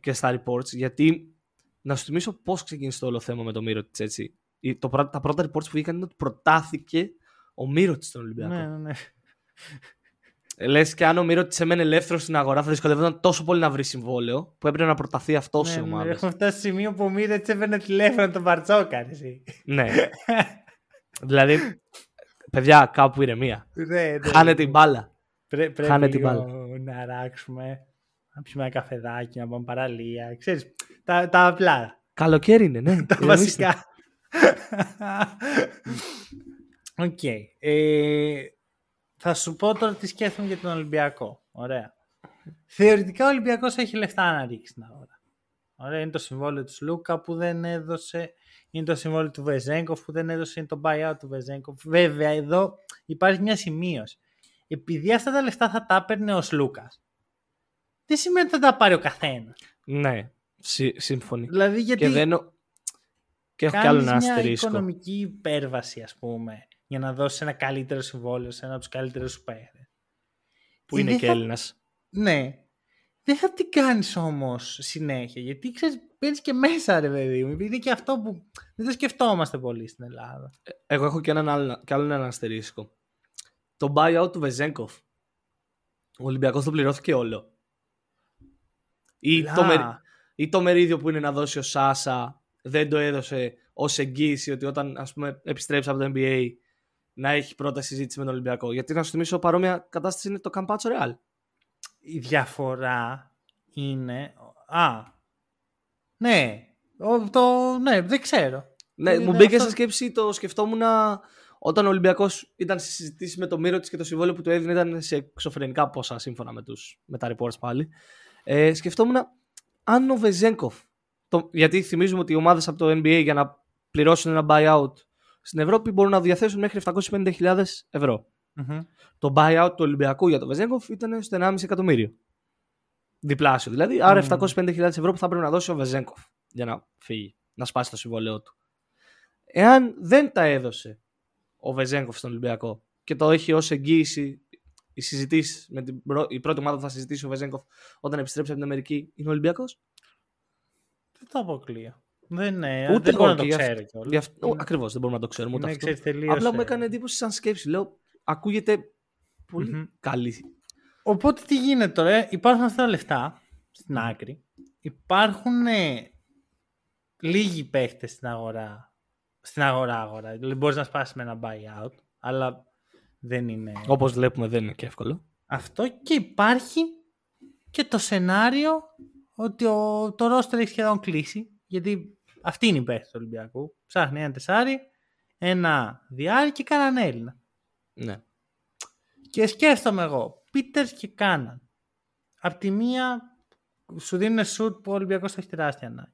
και στα reports γιατί να σου θυμίσω πώς ξεκίνησε το όλο θέμα με το Μύρωτιτς έτσι. Η- Το, πρω- τα πρώτα reports που βγήκαν είναι ότι προτάθηκε ο Μύρωτιτς στον Ολυμπιακό. ναι, ναι, ναι. Λες και αν ο Μύρο τη έμενε ελεύθερος στην αγορά, θα δυσκολεύονταν τόσο πολύ να βρει συμβόλαιο που έπρεπε να προταθεί αυτός σε Ναι, ναι, ομάδα. Έχουμε φτάσει στο σημείο που ο Μύρο τη έπαιρνε τηλέφωνο τον Μπαρτσόκα. εσύ. ναι. [laughs] δηλαδή, παιδιά, κάπου ηρεμία. Ναι, ναι. Χάνε την μπάλα. Πρέ, πρέπει Χάνε την λίγο μπάλα. να αράξουμε, να πιούμε ένα καφεδάκι, να πάμε παραλία. Ξέρεις, τα, τα απλά, Καλοκαίρι είναι, ναι. [laughs] τα Ηρεμήστε. βασικά. [laughs] Οκ. Ε, θα σου πω τώρα τι σκέφτομαι για τον Ολυμπιακό. Ωραία. Θεωρητικά ο Ολυμπιακός έχει λεφτά να ρίξει στην αγορά. Ωραία, είναι το συμβόλαιο του Σλούκα που δεν έδωσε, είναι το συμβόλαιο του Βεζένκοφ που δεν έδωσε, είναι το buyout του Βεζένκοφ. Βέβαια, εδώ υπάρχει μια σημείωση. Επειδή αυτά τα λεφτά θα τα έπαιρνε ο Σλούκας, δεν σημαίνει ότι θα τα πάρει ο καθένας. Ναι, Συ- σύμφωνοι. Δηλαδή, γιατί Και δεν. Και έχω κι άλλο κάνεις ένα μια αστερίσκο. οικονομική υπέρβαση, ας πούμε, για να δώσει ένα καλύτερο συμβόλαιο σε ένα από τους καλύτερους σου παίχτε. Που είναι δεν και θα- Έλληνας. Ναι. Δεν θα την κάνεις όμως συνέχεια. Γιατί ξέρεις, παίρνει και μέσα, ρε παιδί μου. Είναι και αυτό που δεν το σκεφτόμαστε πολύ στην Ελλάδα. Εγώ έχω και έναν άλλο, κι άλλο ένα αστερίσκο. Το buyout του Βεζέγκοφ. Ο Ολυμπιακός το πληρώθηκε όλο. Ή το, Α, μερι- ή το μερίδιο που είναι να δώσει ο Σάσα δεν το έδωσε ως εγγύηση ότι όταν ας πούμε, επιστρέψει από το NBA να έχει πρώτα συζήτηση με τον Ολυμπιακό. Γιατί να σου θυμίσω παρόμοια κατάσταση είναι το Καμπάτσο Ρεάλ. Η διαφορά είναι. Α. Ναι. Ο- Το, ναι, δεν ξέρω. Ναι, Είναι μου μπήκε αυτό- σε σκέψη, το σκεφτόμουν όταν ο Ολυμπιακός ήταν σε συζητήσεις με το Μύρο και το συμβόλαιο που του έδινε ήταν σε εξωφρενικά ποσά σύμφωνα με, τους, με τα reports πάλι. Ε, σκεφτόμουν αν ο Βεζέγκοφ. Το, γιατί θυμίζουμε ότι οι ομάδες από το NBA για να πληρώσουν ένα buyout στην Ευρώπη μπορούν να διαθέσουν μέχρι 750.000 ευρώ. Μμμ. Το buyout του Ολυμπιακού για τον Βεζέγκοφ ήταν στο 1,5 εκατομμύριο. Διπλάσιο δηλαδή. Άρα Μμμ. 750.000 ευρώ που θα πρέπει να δώσει ο Βεζέγκοφ για να φύγει, να σπάσει το συμβόλαιό του. Εάν δεν τα έδωσε ο Βεζέγκοφ στον Ολυμπιακό και το έχει ως εγγύηση οι συζητήσεις με την πρω... η πρώτη ομάδα που θα συζητήσει ο Βεζέγκοφ όταν επιστρέψει από την Αμερική είναι ο Ολυμπιακός; Δεν το αποκλείω. Δεν, ναι, Ούτε δεν εγώ μπορώ να το και γι' αυτό- ξέρω κιόλας. Γι' αυτό... Είναι- Ακριβώς, δεν μπορούμε να το ξέρουμε ούτε είναι, αυτό. ξέρεις, τελείως, Απλά μου ε, έκανε εντύπωση σαν σκέψη. Λέω, ακούγεται πολύ Μμμ. καλή. Οπότε τι γίνεται τώρα, ε; υπάρχουν αυτά τα λεφτά στην άκρη. Υπάρχουν ε, λίγοι παίχτες στην αγορά. Στην αγορά αγορά. Δηλαδή μπορείς να σπάσεις με ένα buyout, αλλά δεν είναι Όπως βλέπουμε, δεν είναι και εύκολο. αυτό. Και υπάρχει και το σενάριο ότι ο, το ρόστερ έχει σχεδόν κλείσει. Γιατί αυτή είναι η παίχτη του Ολυμπιακού. Ψάχνει ένα τεσάρι, ένα διάρρη και κανέναν Έλληνα. Ναι. Και σκέφτομαι εγώ, Πίτερς και Κάναν. Απ' τη μία σου δίνουν σουτ που ο Ολυμπιακός το έχει τεράστια ανάγκη.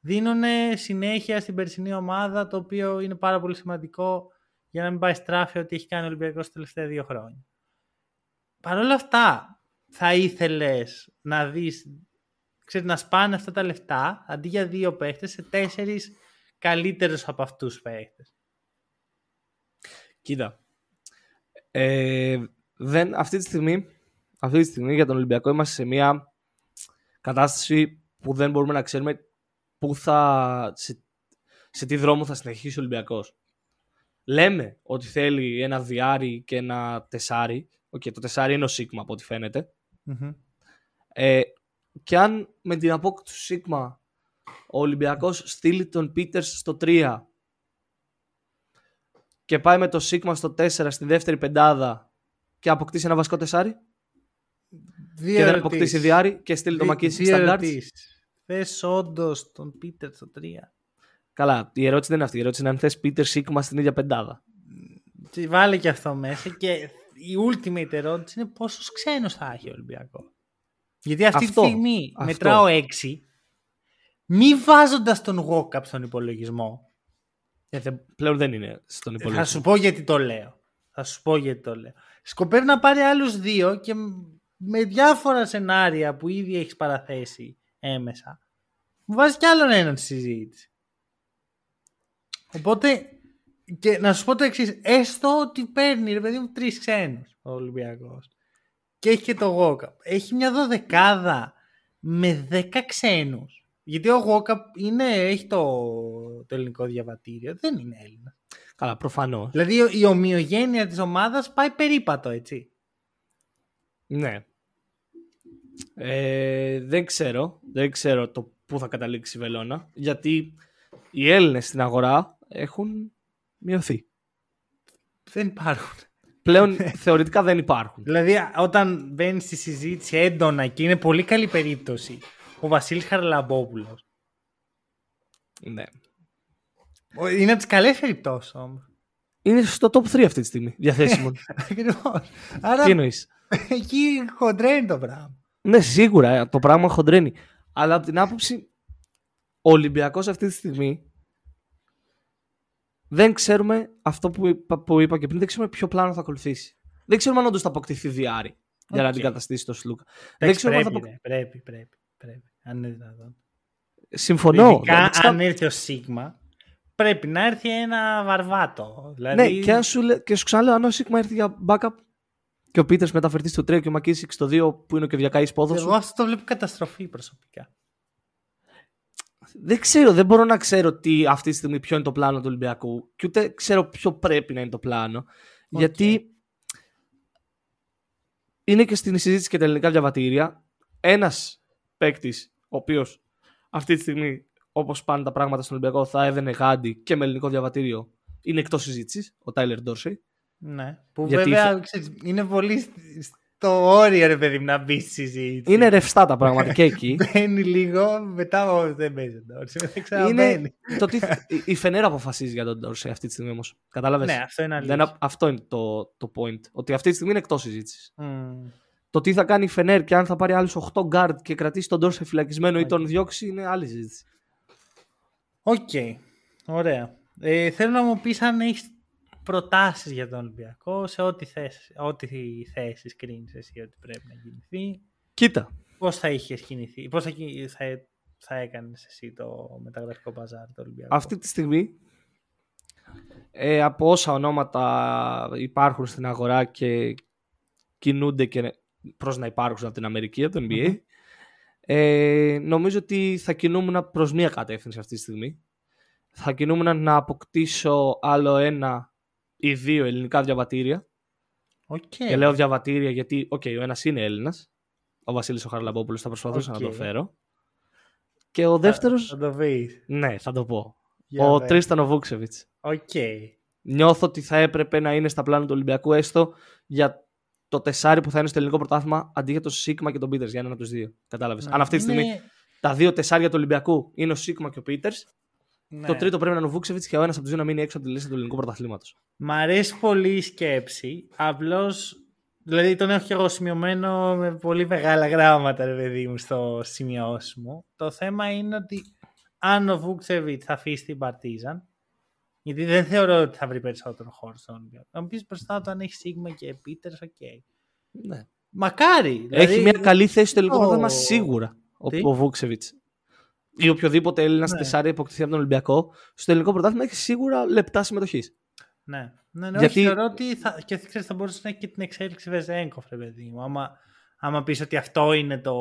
Δίνουν συνέχεια στην περσινή ομάδα, το οποίο είναι πάρα πολύ σημαντικό για να μην πάει στράφη ότι έχει κάνει ο Ολυμπιακός τα τελευταία δύο χρόνια. Παρ' όλα αυτά, θα ήθελες να δεις, ξέρεις, να σπάνε αυτά τα λεφτά αντί για δύο παίχτες σε τέσσερις καλύτερους από αυτούς του παίχτες. Κοίτα. Ε, δεν, αυτή, τη στιγμή, αυτή τη στιγμή για τον Ολυμπιακό είμαστε σε μια κατάσταση που δεν μπορούμε να ξέρουμε πού θα, σε, σε τι δρόμο θα συνεχίσει ο Ολυμπιακός. Λέμε ότι θέλει ένα διάρι και ένα τεσσάρι. Οκ, το τεσσάρι είναι ο Σίκμα από ό,τι φαίνεται. Ε, και αν με την απόκτηση του Σίκμα ο Ολυμπιακός στείλει τον Πίτερς στο 3 και πάει με το Σίγμα στο 4 στη δεύτερη πεντάδα και αποκτήσει ένα βασικό τεσάρι Δύο και δεν αποκτήσει διάρι και στείλει το Μακίση στα guards. Θες όντως τον Πίτερ στο 3. Καλά, η ερώτηση δεν είναι αυτή. Η ερώτηση είναι αν θες Πίτερ Σίγμα στην ίδια πεντάδα. Τι Βάλε και αυτό μέσα και η ultimate ερώτηση είναι πόσους ξένους θα έχει ο Ολυμπιακός. Γιατί αυτή Αυτό, τη στιγμή αυτό. μετράω 6 μη βάζοντας τον Walkup στον υπολογισμό. Γιατί Ε, πλέον δεν είναι στον Θα υπολογισμό. σου πω γιατί το λέω. Θα σου πω γιατί το λέω. Σκοπεύει να πάρει άλλους δύο και με διάφορα σενάρια που ήδη έχεις παραθέσει έμεσα μου βάζει κι άλλον έναν στη συζήτηση. Οπότε και να σου πω το εξής, έστω ότι παίρνει ρε παιδί μου τρεις ξένους ο Ολυμπιακός. Και έχει και το Γόκαπ. Έχει μια δωδεκάδα με δέκα ξένους. Γιατί ο Γόκαπ είναι, έχει το, το ελληνικό διαβατήριο, δεν είναι Έλληνα. Καλά, προφανώς. Δηλαδή η ομοιογένεια της ομάδας πάει περίπατο, έτσι. Ναι. Ε, δεν ξέρω. Δεν ξέρω το πού θα καταλήξει η Βελόνα. Γιατί οι Έλληνες στην αγορά έχουν μειωθεί. Δεν υπάρχουν. Πλέον [laughs] θεωρητικά δεν υπάρχουν. Δηλαδή, όταν μπαίνεις στη συζήτηση έντονα και είναι πολύ καλή περίπτωση ο Βασίλης Χαραλαμπόπουλος. Ναι. Είναι από τις καλές περιπτώσεις όμως. Είναι στο top 3 αυτή τη στιγμή διαθέσιμων. [laughs] Ακριβώς. Τι Άρα εννοείς; εκεί χοντρένει το πράγμα. Ναι, σίγουρα ε, το πράγμα χοντρένει. Αλλά από την άποψη ο Ολυμπιακός αυτή τη στιγμή δεν ξέρουμε αυτό που είπα, που είπα και πριν, δεν ξέρουμε ποιο πλάνο θα ακολουθήσει. Δεν ξέρουμε αν όντως θα αποκτηθεί διάρη για να Οκ. αντικαταστήσει τον Σλούκα. δεν Εντάξει, ξέρουμε αν θα πρέπει, αποκ... ρε, πρέπει, πρέπει, πρέπει. Αν είναι δυνατόν. Συμφωνώ. Ειδικά Δηλαδή, στα- αν έρθει ο Σίγμα, πρέπει να έρθει ένα βαρβάτο. Δηλαδή, Ναι, και, αν σου, λέ- και σου ξαναλέω, αν ο Σίγμα έρθει για backup και ο Πίτερς μεταφερθεί στο 3 και ο Μακίσικς στο 2 που είναι ο Κεβιακάη πόδος σου. εγώ αυτό το βλέπω καταστροφή προσωπικά. Δεν ξέρω, δεν μπορώ να ξέρω τι αυτή τη στιγμή ποιο είναι το πλάνο του Ολυμπιακού και ούτε ξέρω ποιο πρέπει να είναι το πλάνο. Γιατί είναι και στην συζήτηση και τα ελληνικά διαβατήρια ένας παίκτης, ο οποίος αυτή τη στιγμή, όπως πάνε τα πράγματα στον Ολυμπιακό, θα έδαινε γάντι και με ελληνικό διαβατήριο, είναι εκτός συζήτησης, ο Τάιλερ Ντόρσεϊ. Ναι. Που Γιατί βέβαια ξέρεις, είναι πολύ σ- στο όριο ρε παιδί μου να μπει στη συζήτηση. Είναι ρευστά τα πράγματα και εκεί. [laughs] Μπαίνει λίγο, μετά ο, δεν παίζει τώρα. Δεν είναι ξαναμπαίνει. το τι, η- η Φενέρ αποφασίζει για τον Ντόρσεϊ αυτή τη στιγμή όμως. Κατάλαβες; Ναι, αυτό είναι αλήθεια. Δεν, α- αυτό είναι το, το point. Ότι αυτή τη στιγμή είναι εκτός συζήτησης. Μμμ. Το τι θα κάνει η Φενέρ και αν θα πάρει άλλους 8 guard και κρατήσει τον Ντόρσεϊ φυλακισμένο ή τον διώξει είναι άλλη συζήτηση. Οκ. Ωραία. Ε, θέλω να μου πεις αν έχεις προτάσεις για τον Ολυμπιακό σε ό,τι θέσεις, ό,τι θέσεις κρίνεις εσύ ότι πρέπει να κινηθεί. Κοίτα. Πώς θα είχες κινηθεί, πώς θα, κι- θα, θα έκανες εσύ το μεταγραφικό μπαζάρ του Ολυμπιακού; Αυτή τη στιγμή ε, από όσα ονόματα υπάρχουν στην αγορά και κινούνται και προς να υπάρξουν από την Αμερική, από το NBA, Μμμ. ε, νομίζω ότι θα κινούμουν προς μία κατεύθυνση αυτή τη στιγμή. Θα κινούμουν να αποκτήσω άλλο ένα ή δύο ελληνικά διαβατήρια. Οκ. Και λέω διαβατήρια γιατί, οκ, ο ένας είναι Έλληνας. Ο Βασίλη το Χαραλαμπόπουλο θα προσπαθούσα Οκ. να το φέρω. Και ο δεύτερο. Θα το πεις. Ναι, θα το πω. Για πες. Τρίστανο Βούξεβιτς. Οκ. Νιώθω ότι θα έπρεπε να είναι στα πλάνα του Ολυμπιακού έστω για το τεσάρι που θα είναι στο ελληνικό πρωτάθλημα αντί για το Σίκμα και τον Πίτερς για έναν από τους δύο. Κατάλαβες. Ναι. Αν αυτή τη στιγμή Είναι- τα δύο τεσάρια του Ολυμπιακού είναι ο Σίκμα και ο Πίτερς, ναι. το τρίτο πρέπει να είναι ο Βούκτσεβιτς και ο ένας από τους δύο να μείνει έξω από τη λίστα του ελληνικού πρωταθλήματος. Μ' αρέσει πολύ η σκέψη. Απλώς. Δηλαδή τον έχω και εγώ σημειωμένο με πολύ μεγάλα γράμματα, ρε παιδί μου, στις σημειώσεις μου. Το θέμα είναι ότι αν ο Βούκτσεβιτς θα αφήσει την Παρτίζαν, γιατί δεν θεωρώ ότι θα βρει περισσότερο χώρο στον Ολυμπιακό. Θα μου πεις μπροστά του αν έχει Σίκμα και Πίτερ, οκ. Ναι. Μακάρι. Έχει δηλαδή- μια καλή θέση στο ελληνικό Ο- πρωτάθλημα σίγουρα. Ο, Τι; ο Βούκτσεβιτς. Ή οποιοσδήποτε Έλληνας Ναι. τεσσάρι υποκτηθεί από τον Ολυμπιακό, στο ελληνικό πρωτάθλημα έχει σίγουρα λεπτά συμμετοχής. Ναι, ναι, ναι Γιατί- όχι, θεωρώ ότι θα, και ξέρεις, θα μπορούσε να έχει και την εξέλιξη Βεζέγκοφ, ρε παιδί μου. Άμα, άμα πεις ότι αυτό είναι το...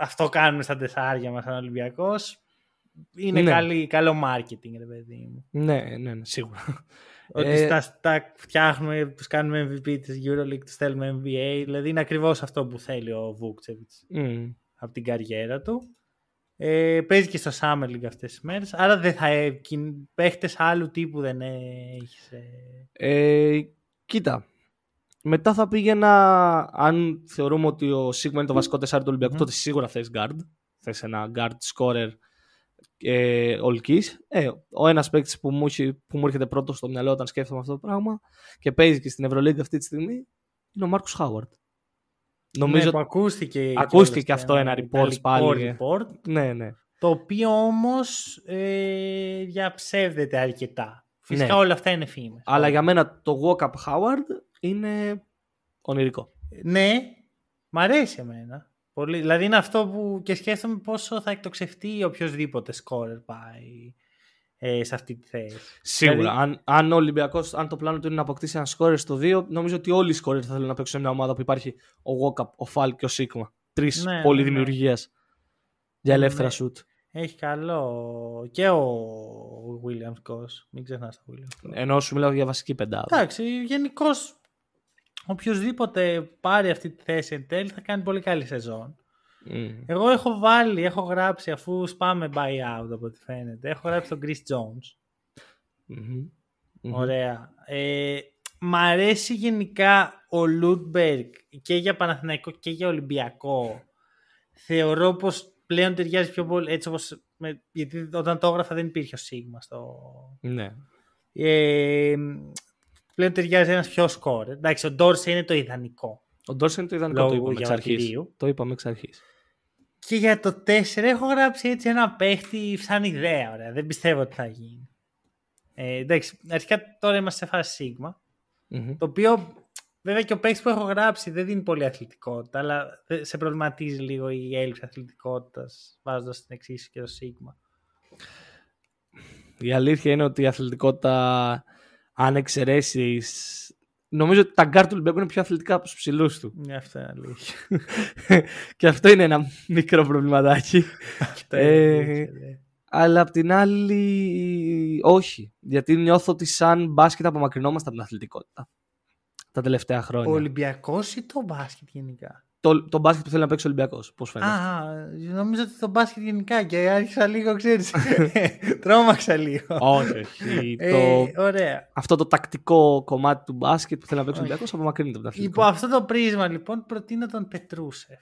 Αυτό κάνουμε στα τεσσάρια μας σαν Ολυμπιακός, είναι Ναι. καλή, καλό marketing, ρε παιδί μου. Ναι, ναι, ναι, σίγουρα. [laughs] Ότι Ε, στα, στα φτιάχνουμε, τους κάνουμε MVP της EuroLeague, τους θέλουμε NBA, δηλαδή είναι ακριβώς αυτό που θέλει ο Βούκτσεβιτς Μμ. Από την καριέρα του. Ε, παίζει και στο Summer League αυτές τις μέρες, άρα δεν θα ε, κιν- παίχτες άλλου τύπου δεν έχεις... Ε, Ε, κοίτα. Μετά θα πήγαινα, αν θεωρούμε ότι ο Σίγμα είναι το βασικό τεσσάρι του Ολυμπιακού, Μμμ. τότε σίγουρα θες guard. Θες ένα guard scorer ε, ολκής. Ε, ο ένας παίκτης που, μου έχει- που μου έρχεται πρώτος στο μυαλό όταν σκέφτομαι αυτό το πράγμα και παίζει και στην Ευρωλίγκα αυτή τη στιγμή είναι ο Μάρκους Χάουαρντ. Νομίζω ναι, που ακούστηκε, ακούστηκε κιόλας και αυτό ένα ένα report πάλι, ε. report, Ναι, ναι. το οποίο όμως ε, διαψεύδεται αρκετά. Φυσικά Ναι. όλα αυτά είναι φήμες. Αλλά για μένα το walk-up Howard είναι ονειρικό. Ναι, μ' αρέσει εμένα. Πολύ. Δηλαδή είναι αυτό που και σκέφτομαι πόσο θα εκτοξευτεί οποιοδήποτε σκόρερ πάει ε, σε αυτή τη θέση. Σίγουρα. Δηλαδή- Αν, αν ο Ολυμπιακός, αν το πλάνο του είναι να αποκτήσει ένα σκόρερ στο 2, νομίζω ότι όλοι οι σκόρερ θα θέλουν να παίξουν σε μια ομάδα που υπάρχει ο Walkup, ο Falk και ο Sigma. Τρεις Ναι, ναι, πόλη ναι. δημιουργία για ελεύθερα Ναι. σουτ. Έχει καλό και ο Williams Goss. Μην ξεχνάς το Williams Goss. Ενώ σου μιλάω για βασική πεντάδα. Εντάξει, γενικώς οποιοδήποτε πάρει αυτή τη θέση εν τέλει θα κάνει πολύ καλή σεζόν. Mm. Εγώ έχω βάλει, έχω γράψει αφού σπάμε buyout από ό,τι φαίνεται. Έχω γράψει τον Chris Jones. Mhm. Ωραία. Ε, μ' αρέσει γενικά ο Λούτμπεργκ και για Παναθηναϊκό και για Ολυμπιακό. Θεωρώ πως πλέον ταιριάζει πιο πολύ έτσι όπως... Με, γιατί όταν το έγραφα δεν υπήρχε ο Σίγμα στο... Ναι. Ε, πλέον ταιριάζει ένας πιο σκόρ. Εντάξει, ο Ντόρσε είναι το ιδανικό. Ο Ντόρσεν είναι το ιδανικό, Λόγω το είπαμε εξ αρχής. διαβατηρίου. Το είπαμε εξ αρχής. Και για το 4 έχω γράψει έτσι ένα παίχτη σαν ιδέα. Ωραία. Δεν πιστεύω ότι θα γίνει. Ε, εντάξει, αρχικά τώρα είμαστε σε φάση Σίκμα. Μμμ. Το οποίο βέβαια και ο παίκτης που έχω γράψει δεν δίνει πολύ αθλητικότητα, αλλά δε- σε προβληματίζει λίγο η έλλειψη αθλητικότητας βάζοντας την εξίσου και το Σίκμα. Η αλήθεια είναι ότι η αθλητικότητα, αν εξαιρέσεις. Νομίζω ότι τα γκάρ του Ολυμπιακού είναι πιο αθλητικά από τους ψηλούς του. Ναι, αυτό είναι αλήθεια. [laughs] και αυτό είναι ένα μικρό προβληματάκι. αυτό Ε, είναι αλήθεια, ναι. Αλλά απ' την άλλη, όχι. Γιατί νιώθω ότι σαν μπάσκετ απομακρυνόμαστε από την αθλητικότητα τα τελευταία Ο χρόνια. Ολυμπιακός ή το μπάσκετ γενικά; Το, το μπάσκετ που θέλει να παίξει ο Ολυμπιακός, πώς φαίνεται. Α, α, νόμιζα ότι το μπάσκετ γενικά και άρχισα λίγο, ξέρεις. [laughs] Τρόμαξα λίγο. όχι, όχι. Ε, το, ωραία. αυτό το τακτικό κομμάτι του μπάσκετ που θέλει να παίξει ο Όχι. Ολυμπιακός απομακρύνεται από την Υπό αθλητικότητα. αυτό το πρίσμα λοιπόν προτείνω τον Πετρούσεφ.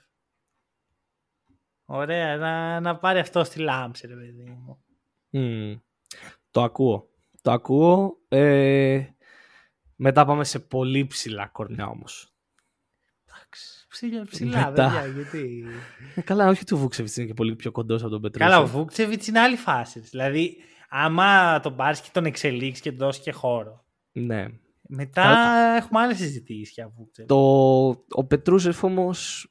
Ωραία, να, να πάρει αυτό στη λάμψη, ρε παιδί μου. Μμμ. Το ακούω. Το ακούω. Ε, μετά πάμε σε πολύ ψηλά κορμιά όμως. Εντάξει, ψηλά, ψηλά Μετά. παιδιά, γιατί... Ε, καλά, όχι του Βούξεβιτς είναι και πολύ πιο κοντός από τον Πετρούσεφ. Καλά, ο Βούκτσεβιτς είναι άλλη φάση. Δηλαδή, άμα τον πάρεις και τον εξελίξεις και τον δώσεις και χώρο. Ναι. Μετά Καλά. έχουμε άλλες συζητήσεις για Βούκτσεβιτς. Το, ο Πετρούσεφ όμως.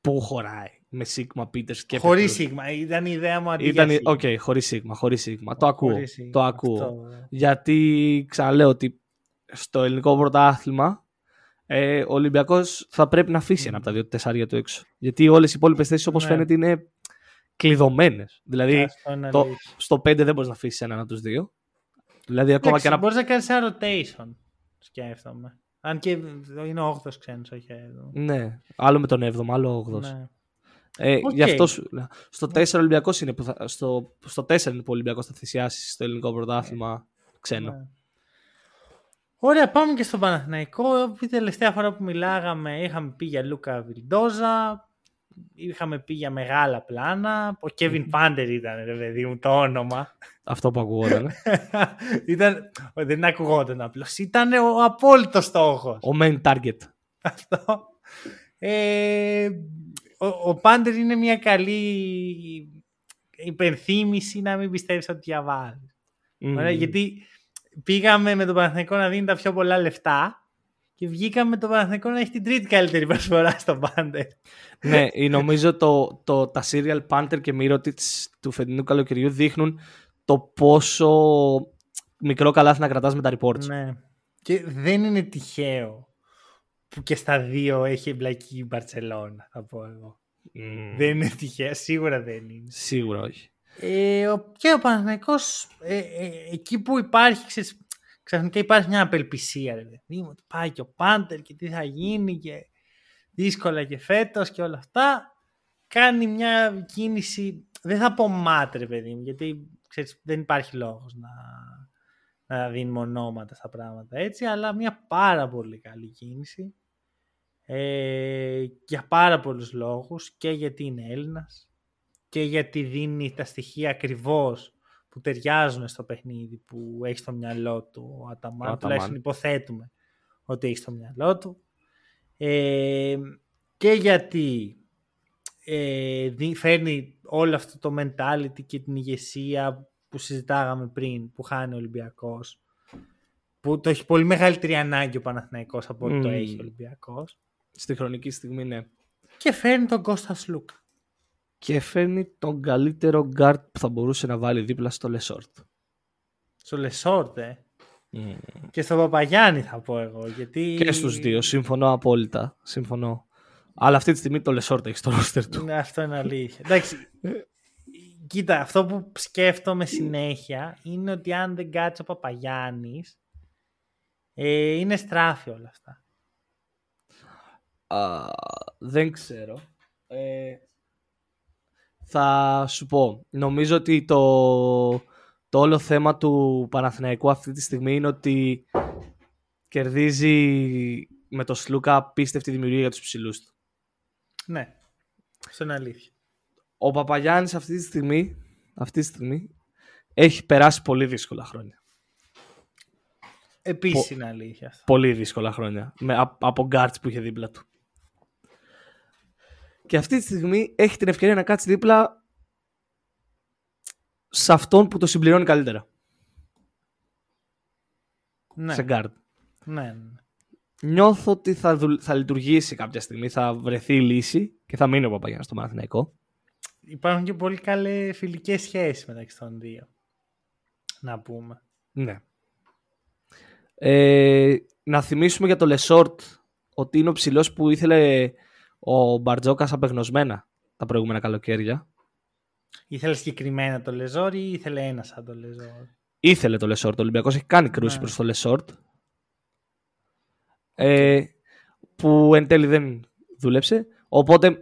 Πού χωράει με Σίκμα Πίτερς και Χωρίς Πετρούσεφ; σίγμα. Ήταν η ιδέα μου αντί Ήταν, για οκ, σίγμα. χωρίς Σίκμα, χωρίς Σίκμα. Το ακούω. Χωρίς Σίκμα. Το ακούω. Αυτό, ε. Γιατί ξαναλέω ότι στο ελληνικό πρωτάθλημα ε, ο Ολυμπιακός θα πρέπει να αφήσει ένα από τα δύο τεσσάρια του έξω. Γιατί όλες οι υπόλοιπες θέσεις, όπως Ναι. φαίνεται, είναι κλειδωμένες. Δηλαδή, Αυτό είναι το, αλήθεια. στο 5 δεν μπορείς να αφήσεις έναν από τους δύο. Δηλαδή, ακόμα και Εντάξει, ένα. Μπορείς να κάνεις ένα rotation, σκέφτομαι. Αν και είναι ο 8ος ξένος, όχι εδώ. Ναι, άλλο με τον 7ο, άλλο 8ο. Ναι. Ε, Οκ. Γι' αυτό σου λέω. Στο 4 ο Ολυμπιακός είναι που θα, στο, στο 4 είναι που ο Ολυμπιακός θα θυσιάσει στο ελληνικό πρωτάθλημα ξένο. Ναι. Ωραία, πάμε και στον Παναθηναϊκό. Η τελευταία φορά που μιλάγαμε είχαμε πει για Λούκα Βιλντόζα, είχαμε πει για μεγάλα πλάνα. Ο Κέβιν Πάντερ ήταν, ρε παιδί μου, το όνομα. Αυτό που ακουγόταν. [laughs] ήταν, δεν ακουγόταν απλώς. Ήταν ο απόλυτος στόχος. ο main target. [laughs] Αυτό. Ε, ο, ο Πάντερ είναι μια καλή υπενθύμηση να μην πιστεύεις ότι διαβάζεις. Μμμ. Ωραία, γιατί πήγαμε με τον Παναθηναϊκό να δίνει τα πιο πολλά λεφτά και βγήκαμε με τον Παναθηναϊκό να έχει την τρίτη καλύτερη προσφορά στον Πάντερ. ναι, ή νομίζω το, το, τα serial Panther και Mirotic του φετινού καλοκαιριού δείχνουν το πόσο μικρό καλάθι να κρατάς με τα reports. ναι. Και δεν είναι τυχαίο που και στα δύο έχει εμπλακεί η Μπαρτσελώνα, θα πω εγώ. Μμμ. Δεν είναι τυχαίο, σίγουρα δεν είναι. Σίγουρα όχι. Ε, ο- και ο Παναθηναϊκός ε, ε, εκεί που υπάρχει ξέρεις, ξαφνικά υπάρχει μια απελπισία ρε παιδί μου, ότι πάει και ο Πάντερ και τι θα γίνει και δύσκολα και φέτος και όλα αυτά κάνει μια κίνηση δεν θα πω μάτ ρε παιδί μου γιατί ξέρεις, δεν υπάρχει λόγος να, να δίνουμε ονόματα στα πράγματα έτσι αλλά μια πάρα πολύ καλή κίνηση ε, για πάρα πολλούς λόγους και γιατί είναι Έλληνας και γιατί δίνει τα στοιχεία ακριβώς που ταιριάζουν στο παιχνίδι που έχει στο μυαλό του ο Αταμάν. Ο Αταμάν. Τουλάχιστον υποθέτουμε ότι έχει στο μυαλό του. Ε, και γιατί ε, δι- φέρνει όλο αυτό το mentality και την ηγεσία που συζητάγαμε πριν που χάνει ο Ολυμπιακός που το έχει πολύ μεγαλύτερη ανάγκη ο Παναθηναϊκός από ότι το Μμμ. έχει ο Ολυμπιακός Στη χρονική στιγμή, ναι. και φέρνει τον Κώστα Σλούκα. Και φέρνει τον καλύτερο guard που θα μπορούσε να βάλει δίπλα στο Λεσόρτ. Στο Λεσόρτ, ε; Και στο Παπαγιάννη θα πω εγώ. Γιατί... Και στους δύο. Συμφωνώ απόλυτα. Συμφωνώ. Αλλά αυτή τη στιγμή το Λεσόρτ έχει στο ρόστερ του. Ναι, αυτό είναι αλήθεια. Εντάξει. Κοίτα, αυτό που σκέφτομαι συνέχεια είναι ότι αν δεν κάτσει ο Παπαγιάννης Ε, είναι στράφι όλα αυτά. Α, δεν ξέρω. Ε, θα σου πω. Νομίζω ότι το, το όλο θέμα του Παναθηναϊκού αυτή τη στιγμή είναι ότι κερδίζει με το Σλούκα απίστευτη δημιουργία για τους ψηλούς του. Ναι, αυτό είναι αλήθεια. Ο Παπαγιάννης αυτή τη στιγμή, αυτή τη στιγμή έχει περάσει πολύ δύσκολα χρόνια. Επίσης Πο- είναι αλήθεια αυτό. Πολύ δύσκολα χρόνια. Με, α- από γκάρτς που είχε δίπλα του. Και αυτή τη στιγμή έχει την ευκαιρία να κάτσει δίπλα σε αυτόν που το συμπληρώνει καλύτερα. Ναι, Σε γκάρτ. ναι, ναι. Νιώθω ότι θα, δουλ- θα λειτουργήσει κάποια στιγμή, θα βρεθεί η λύση και θα μείνει ο Παπαγιάννης στο Παναθηναϊκό. Υπάρχουν και πολύ καλές φιλικές σχέσεις μεταξύ των δύο. Να πούμε. Ναι. Ε, να θυμίσουμε για το Λεσόρτ ότι είναι ο ψηλός που ήθελε ο Μπαρτζόκας απεγνωσμένα τα προηγούμενα καλοκαίρια. Ήθελε συγκεκριμένα το Λεζόρ ή ήθελε έναν σαν το Λεζόρ; Ήθελε το Λεσόρτ. Ο Ολυμπιακός έχει κάνει κρούση Ναι. προς το Λεσόρτ. Ε, που εν τέλει δεν δούλεψε. Οπότε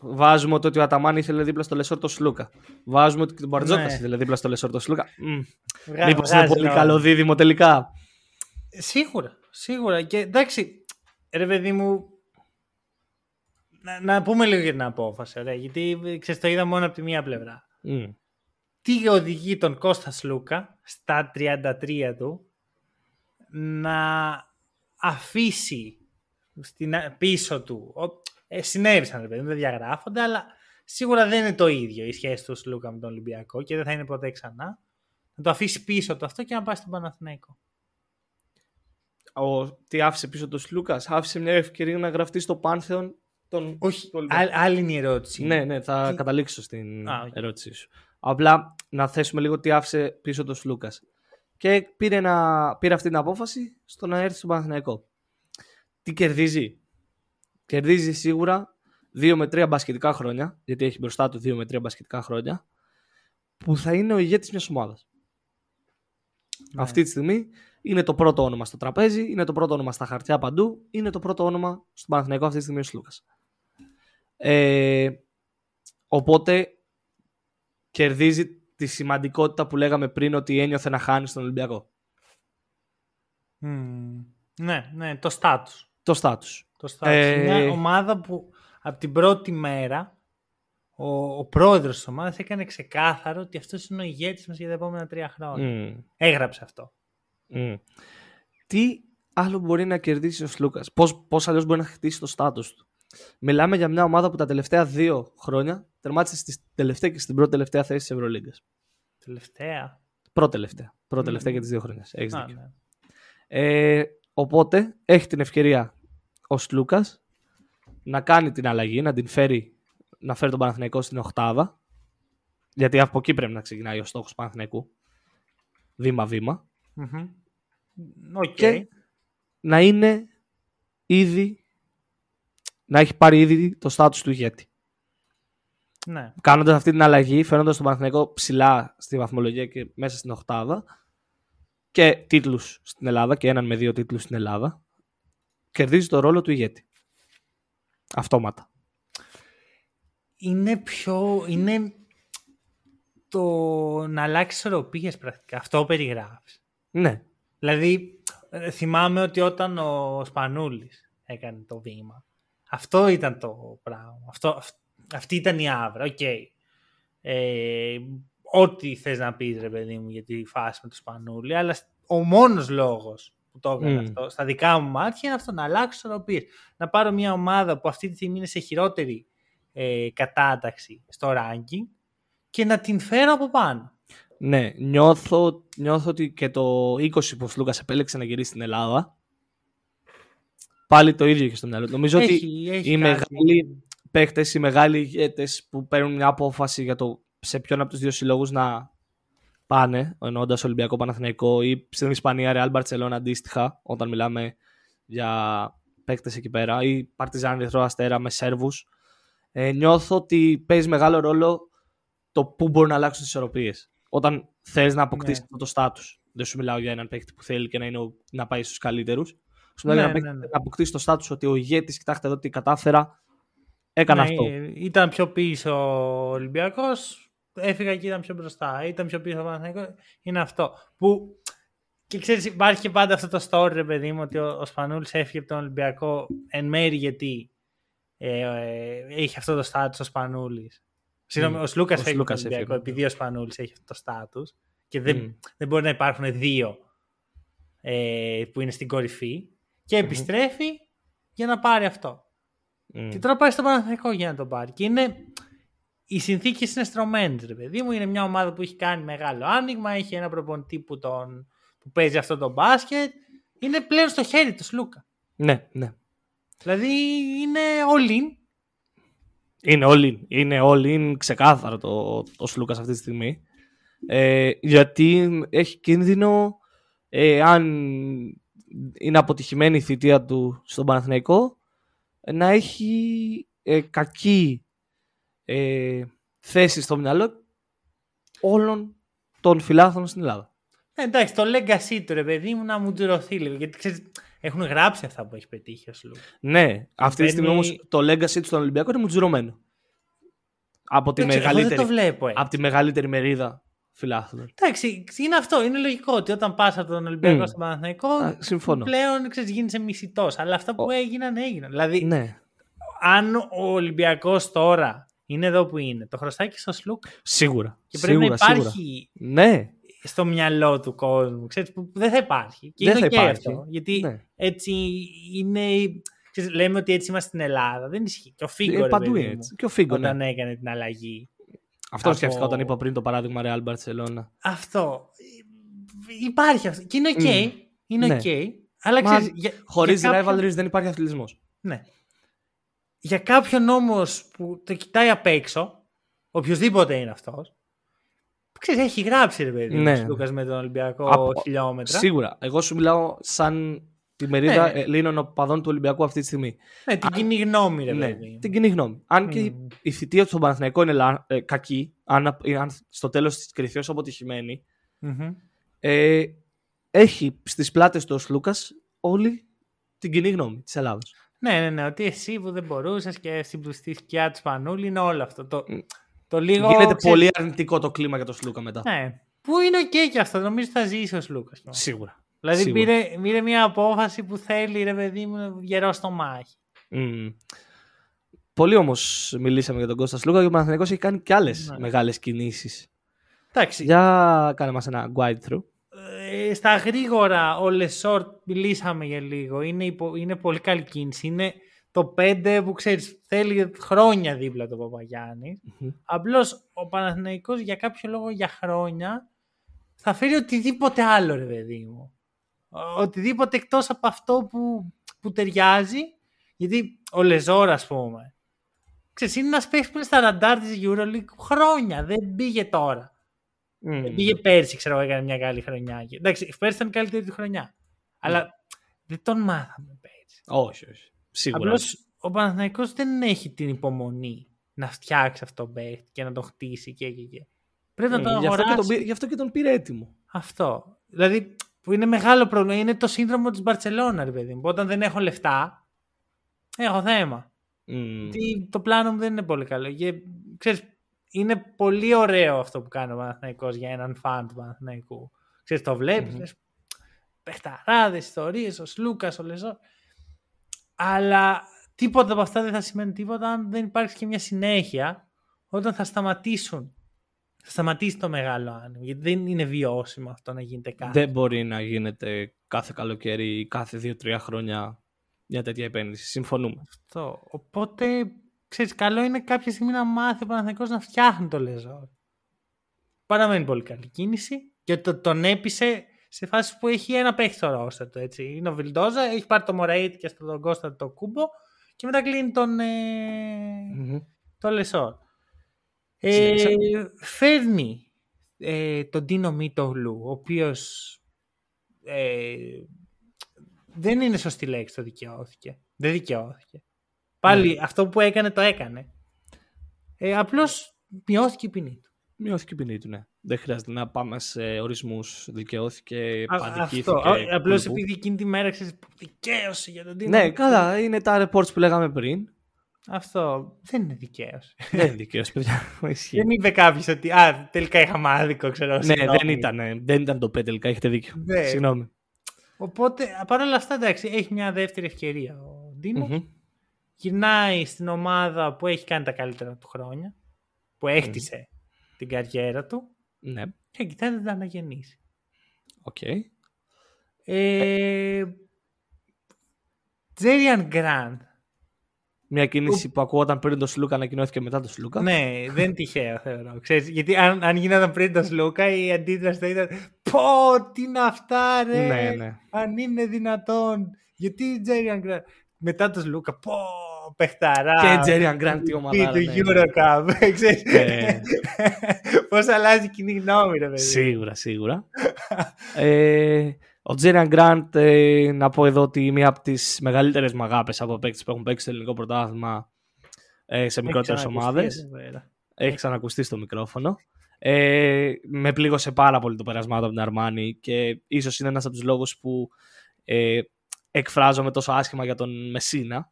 βάζουμε ότι ο Αταμάν ήθελε δίπλα στο Λεσόρτ το Σλούκα. Βάζουμε ότι και ο Μπαρτζόκας Ναι. ήθελε δίπλα στο Λεσόρτ το Σλούκα. Μμ, Βγα- Μήπως είναι βγάζει πολύ νόημα. καλό δίδυμο τελικά. Σίγουρα, σίγουρα. Και εντάξει, ρε παιδί μου, να, να πούμε λίγο για την απόφαση, ωραία, γιατί ξέρεις, το είδα μόνο από τη μία πλευρά. Μμ. Τι οδηγεί τον Κώστας Σλούκα στα 33 του να αφήσει στην, πίσω του. Ο, ε, συνέβησαν, ρε παιδί μου, δεν διαγράφονται, αλλά σίγουρα δεν είναι το ίδιο η σχέση του Σλούκα με τον Ολυμπιακό και δεν θα είναι ποτέ ξανά. Να το αφήσει πίσω του αυτό και να πάει στον Παναθηναϊκό. ο, τι άφησε πίσω ο Σλούκας; Άφησε μια ευκαιρία να γραφτεί στο Πάνθεον. Τον... Όχι, του Ολυμπιακού. ά- άλλη είναι η ερώτηση. Ναι, ναι, θα Τι- καταλήξω στην Α, οκ. ερώτησή σου. Απλά να θέσουμε λίγο τι άφησε πίσω ο Σλούκας. Και πήρε, να, πήρε αυτή την απόφαση στο να έρθει στον Παναθηναϊκό. Τι κερδίζει; Κερδίζει σίγουρα 2 με 3 μπασκετικά χρόνια, γιατί έχει μπροστά του 2 με 3 μπασκετικά χρόνια, που θα είναι ο ηγέτης μιας ομάδας. Ναι. Αυτή τη στιγμή είναι το πρώτο όνομα στο τραπέζι, είναι το πρώτο όνομα στα χαρτιά παντού, είναι το πρώτο όνομα στον Παναθηναϊκό αυτή τη στιγμή ο Σλούκας. Ε, οπότε κερδίζει τη σημαντικότητα που λέγαμε πριν ότι ένιωθε να χάνει στον Ολυμπιακό. Μμμ. Ναι, ναι, το status. Το στάτους. Το status. Ε, Μια ομάδα που από την πρώτη μέρα ο, ο πρόεδρος της ομάδας έκανε ξεκάθαρο ότι αυτός είναι ο ηγέτης μας για τα επόμενα τρία χρόνια. Μμ, Έγραψε αυτό. μμ. Τι άλλο μπορεί να κερδίσει ο Σλούκας, πώς, πώς αλλιώς μπορεί να χτίσει το στάτους του; Μιλάμε για μια ομάδα που τα τελευταία δύο χρόνια τερμάτισε στη τελευταία και στην πρώτη τελευταία θέση της Ευρωλίγκας. Τελευταία. Πρώτη τελευταία. Πρώτη τελευταία Μμμ. για τις δύο χρόνια. Έχεις Α, δίκιο. ναι. Ε, οπότε έχει την ευκαιρία ο Σλούκας να κάνει την αλλαγή, να την φέρει, να φέρει τον Παναθηναϊκό στην οκτάδα. Γιατί από εκεί πρέπει να ξεκινάει ο στόχος του Παναθηναϊκού. Βήμα-βήμα. Μμμ. Οκ. Και να είναι ήδη να έχει πάρει ήδη το στάτους του ηγέτη. Ναι. Κάνοντας αυτή την αλλαγή, φέρνοντας τον Παναθηναϊκό ψηλά στη βαθμολογία και μέσα στην οκτάδα και τίτλους στην Ελλάδα και έναν με δύο τίτλους στην Ελλάδα, κερδίζει το ρόλο του ηγέτη. Αυτόματα. Είναι πιο... Είναι το να αλλάξεις ισορροπίες πρακτικά. Αυτό περιγράφεις. Ναι. Δηλαδή, ε, θυμάμαι ότι όταν ο Σπανούλης έκανε το βήμα, αυτό ήταν το πράγμα. Αυτό, αυ- αυτή ήταν η άβρα. Οκ. Ε, ό,τι θες να πεις, ρε παιδί μου, για τη φάση με το Σπανούλη, αλλά ο μόνος λόγος που το έκανε Μμ. αυτό, στα δικά μου μάτια, είναι αυτό, να αλλάξω ισορροπίες. Να πάρω μια ομάδα που αυτή τη στιγμή είναι σε χειρότερη ε, κατάταξη στο ranking και να την φέρω από πάνω. Ναι, νιώθω, νιώθω ότι και το 20 που ο Σλούκας επέλεξε να γυρίσει στην Ελλάδα, πάλι το ίδιο είχε στο μυαλό του. Νομίζω ότι Έχει, έχει οι κάτι. μεγάλοι παίχτες, οι μεγάλοι ηγέτες που παίρνουν μια απόφαση για το σε ποιον από τους δύο συλλόγους να πάνε, εννοώντας Ολυμπιακό Παναθηναϊκό ή στην Ισπανία Real Barcelona αντίστοιχα, όταν μιλάμε για παίκτες εκεί πέρα, ή Παρτιζάν Ερυθρό Αστέρα με Σέρβους, ε, νιώθω ότι παίζει μεγάλο ρόλο το πού μπορούν να αλλάξουν τις ισορροπίες. Όταν θες να αποκτήσεις Ναι. αυτό το στάτους. Δεν σου μιλάω για έναν παίκτη που θέλει και να, είναι ο, να πάει στους καλύτερους. Σου μιλάω Ναι, για έναν παίκτη ναι, ναι. που να αποκτήσει το στάτου ότι ο ηγέτης, κοιτάξτε εδώ τι κατάφερα. Έκανα Ναι, αυτό. Ήταν πιο πίσω ο Ολυμπιακός, έφυγα και ήταν πιο μπροστά. Ήταν πιο πίσω ο Παναθηναϊκός, είναι αυτό. Που και ξέρεις, υπάρχει και πάντα αυτό το story, ρε παιδί μου, ότι ο, ο Σπανούλης έφυγε από τον Ολυμπιακό εν μέρη γιατί ε, ε, έχει αυτό το στάτου ο Σπανούλης. Συγγνώμη, Μμ. ο Σλούκας Ο έφυγε από τον Σλούκας Ολυμπιακό έφυγε. επειδή ο Σπανούλης έχει αυτό το στάτου και δεν, Μμ. δεν μπορεί να υπάρχουν δύο ε, που είναι στην κορυφή και επιστρέφει για να πάρει αυτό. Μμ. Και τώρα πάει στο Παναθηναϊκό για να τον πάρει. Και είναι. Οι συνθήκες είναι στρωμένες, ρε παιδί μου. Είναι μια ομάδα που έχει κάνει μεγάλο άνοιγμα. Έχει ένα προπονητή που, τον, που παίζει αυτό το μπάσκετ. Είναι πλέον στο χέρι του Σλούκα. Ναι, ναι. Δηλαδή είναι all in. Είναι all in. Είναι all in ξεκάθαρο το, το Σλούκας αυτή τη στιγμή. Ε, γιατί έχει κίνδυνο ε, αν είναι αποτυχημένη η θητεία του στον Παναθηναϊκό ε, να έχει ε, κακή ε, θέση στο μυαλό όλων των φιλάθλων στην Ελλάδα. Ε, εντάξει, το legacy του ρε παιδί μου να μου τζουρωθεί λίγο. Γιατί ξέρεις, έχουν γράψει αυτά που έχει πετύχει ο Σλούκας. Ναι, αυτή τη στιγμή Παίρνει- όμως το legacy του στον Ολυμπιακό είναι μουτζουρωμένο. Από τη, Δεν ξέρω, εγώ δεν μεγαλύτερη, το βλέπω έτσι. από τη μεγαλύτερη μερίδα φιλάθλων. Εντάξει, είναι αυτό. Είναι λογικό ότι όταν πας από τον Ολυμπιακό Μμ. στον Παναθηναϊκό, Α, συμφωνώ. πλέον ξέρεις, γίνεσαι μισητός. Αλλά αυτά που Ο- έγιναν, έγιναν. Δηλαδή, Ναι, αν ο Ολυμπιακός τώρα είναι εδώ που είναι, το χρωστάει και στο Σλούκα; Σίγουρα. και πρέπει σίγουρα, να υπάρχει Σίγουρα. Ναι, στο μυαλό του κόσμου. Ξέρεις, που δεν θα υπάρχει. Και Δεν είναι θα ok υπάρχει. αυτό. Γιατί ναι. έτσι είναι. Ξέρεις, λέμε ότι έτσι είμαστε στην Ελλάδα. Δεν ισχύει. Και ο Φίγκο Είναι ρε παντού παιδί μου, έτσι. Και ο Φίγκο, ναι. όταν έκανε την αλλαγή. Αυτό από- σκέφτηκα όταν είπα πριν το παράδειγμα Real Barcelona. Αυτό. Υπάρχει αυτό. Και είναι οκ. Μμ. Είναι Ναι. οκ. Αλλά Μα ξέρεις, για, Χωρίς για κάποιον- rivalries δεν υπάρχει αθλητισμός. Ναι. Για κάποιον όμως που το κοιτάει απ' έξω, οποιοδήποτε είναι αυτός. Ξέρεις, έχει γράψει ρε παιδί Ναι. ναι. Λούκας με τον Ολυμπιακό Από- χιλιόμετρα. Σίγουρα. Εγώ σου μιλάω σαν τη μερίδα Ναι. Ελλήνων οπαδών του Ολυμπιακού αυτή τη στιγμή. Ναι, την κοινή γνώμη ρε Ναι, παιδί. μου. την κοινή γνώμη. Αν και η- Μμ. η θητεία του στον Παναθηναϊκό είναι λα- ε, κακή, αν, αν στο τέλος της κρυφθεί ω αποτυχημένη, Μμμ. ε, έχει στις πλάτες του ο Σλούκας όλη την κοινή γνώμη της Ελλάδα. Ναι, ναι, ναι, ότι εσύ που δεν μπορούσες και στην στη σκιά του Σπανούλη είναι όλο αυτό. Το, το λίγο. Γίνεται ξέρεις, πολύ αρνητικό το κλίμα για τον Σλούκα μετά. Ναι. Που είναι οκ και αυτό. Νομίζω θα ζήσει ο Σλούκας. Σίγουρα. Δηλαδή Σίγουρα. πήρε, πήρε μια απόφαση που θέλει ρε παιδί μου γερό στομάχι. Μμ. Πολύ όμως μιλήσαμε για τον Κώστας Σλούκα και ο Παναθηναϊκός έχει κάνει και άλλες Ναι. μεγάλες κινήσεις. Εντάξει. Για κάνε μας ένα guide through. Ε, στα γρήγορα, ο Λεσόρ μιλήσαμε για λίγο. Είναι, υπο- είναι πολύ καλή κίνηση. Είναι το 5 που ξέρεις θέλει χρόνια δίπλα το Παπαγιάννης. Μμμ. Απλώς ο Παναθηναϊκός για κάποιο λόγο για χρόνια θα φέρει οτιδήποτε άλλο ρε παιδί μου. Ο- Οτιδήποτε εκτός από αυτό που, που ταιριάζει. Γιατί ο Λεζόρ ας πούμε. Ξέρεις, είναι ένας παίκτης που είναι στα ραντάρ της EuroLeague χρόνια. Δεν πήγε τώρα. Μμ. Πήγε πέρσι, ξέρω εγώ, έκανε μια καλή χρονιά. Και- Εντάξει, πέρσι ήταν η καλύτερη του χρονιά. Αλλά δεν τον μάθαμε πέρσι. Όχι, όχι. Σίγουρα. Απλώς ο Παναθηναϊκός δεν έχει την υπομονή να φτιάξει αυτό τον παίκτη και να το χτίσει και και και. Πρέπει να Μμ, τον γι, αυτό και αγοράσει. τον, πήρε- γι' αυτό και τον πήρε έτοιμο. Αυτό. Δηλαδή, που είναι μεγάλο πρόβλημα. Είναι το σύνδρομο της Μπαρσελόνα, ρε παιδί μου. Όταν δεν έχω λεφτά, έχω θέμα. Μμ. Γιατί το πλάνο μου δεν είναι πολύ καλό. Και, ξέρεις, είναι πολύ ωραίο αυτό που κάνει ο Παναθηναϊκός για έναν φαν του Παναθηναϊκού. Ξέρεις, το βλέπεις, Μμμ. λες, παιχταράδες, ιστορίες, ο Σλούκας, ο Λεζό. Αλλά τίποτα από αυτά δεν θα σημαίνει τίποτα αν δεν υπάρξει και μια συνέχεια όταν θα σταματήσουν. Θα σταματήσει το μεγάλο άνοιγμα. Γιατί δεν είναι βιώσιμο αυτό να γίνεται κάτι. Δεν μπορεί να γίνεται κάθε καλοκαίρι ή κάθε δύο-τρία χρόνια μια τέτοια επένδυση. Συμφωνούμε. Αυτό. Οπότε, ξέρεις, καλό είναι κάποια στιγμή να μάθει ο Παναθηναϊκός να φτιάχνει το Λεζόρ. Παραμένει πολύ καλή κίνηση και το, τον έπεισε σε φάση που έχει ένα παίχτη στο ρόστερ του, έτσι. Είναι ο Βιλντόζα, έχει πάρει το Μωραήτη και στον Κώστα το Κούμπο και μετά κλείνει τον, ε, Μμμ. το Λεσόρ. Ε, Συνέχισε. φέρνει ε, τον Τίνο Μίτογλου, ο οποίος ε, δεν είναι σωστή λέξη το δικαιώθηκε. Δεν δικαιώθηκε. Πάλι αυτό που έκανε το έκανε. Ε, απλώς μειώθηκε η ποινή του. Μειώθηκε η ποινή του, ναι. Δεν χρειάζεται να πάμε σε ορισμούς. Δικαιώθηκε, Α, παντικήθηκε. Αυτό. Απλώς κουλουπού. επειδή εκείνη τη μέρα ξέρεις δικαίωση για τον Τίνο. Ναι, καλά, είναι τα reports που λέγαμε πριν. Αυτό δεν είναι δικαίωση. [laughs] δεν είναι δικαίωση, παιδιά. [laughs] Ισχύει. δεν είπε κάποιος ότι Α, τελικά είχαμε άδικο, ξέρω. ναι, συγγνώμη». δεν ήταν, δεν ήταν το πέ τελικά, έχετε δίκιο. Ναι. Συγγνώμη. Οπότε παρόλα αυτά εντάξει, έχει μια δεύτερη ευκαιρία ο Ντίνος. Μμμ. Γυρνάει στην ομάδα που έχει κάνει τα καλύτερα του χρόνια. Που έχτισε την καριέρα του. Ναι, Και κοιτάει να τα αναγεννήσει. οκ. Ε, Τζέριαν Γκραντ. Μια κίνηση που ακούγονταν πριν τον Σλούκα ανακοινώθηκε μετά τον Σλούκα. Ναι, δεν είναι τυχαίο θεωρώ. Ξέρεις, γιατί αν, αν γινόταν πριν τον Σλούκα η αντίδραση θα ήταν Πω, τι είναι αυτά ρε, ναι, ναι. αν είναι δυνατόν. Γιατί Τζέριαν Γκραντ. Μετά τον Σλούκα, πω, παιχταρά. Και Τζέριαν Γκραντ τι ομάδα. Πει του Eurocup. [laughs] Ξέρεις, Ναι. Πώς αλλάζει η κοινή γνώμη ρε παιδί. Σίγουρα, σίγουρα. [laughs] ε, ο Τζέριαν Γκραντ, ε, να πω εδώ ότι μία από τις μεγαλύτερες μαγάπες από παίκτες που έχουν παίξει στο ελληνικό πρωτάθλημα ε, σε μικρότερες Έχει ομάδες. ξανακουστεί εδώ πέρα. Έχει ξανακουστεί στο μικρόφωνο. Ε, με πλήγωσε πάρα πολύ το περασμά του από την Αρμάνη και ίσως είναι ένας από τους λόγους που ε, εκφράζομαι τόσο άσχημα για τον Μεσίνα.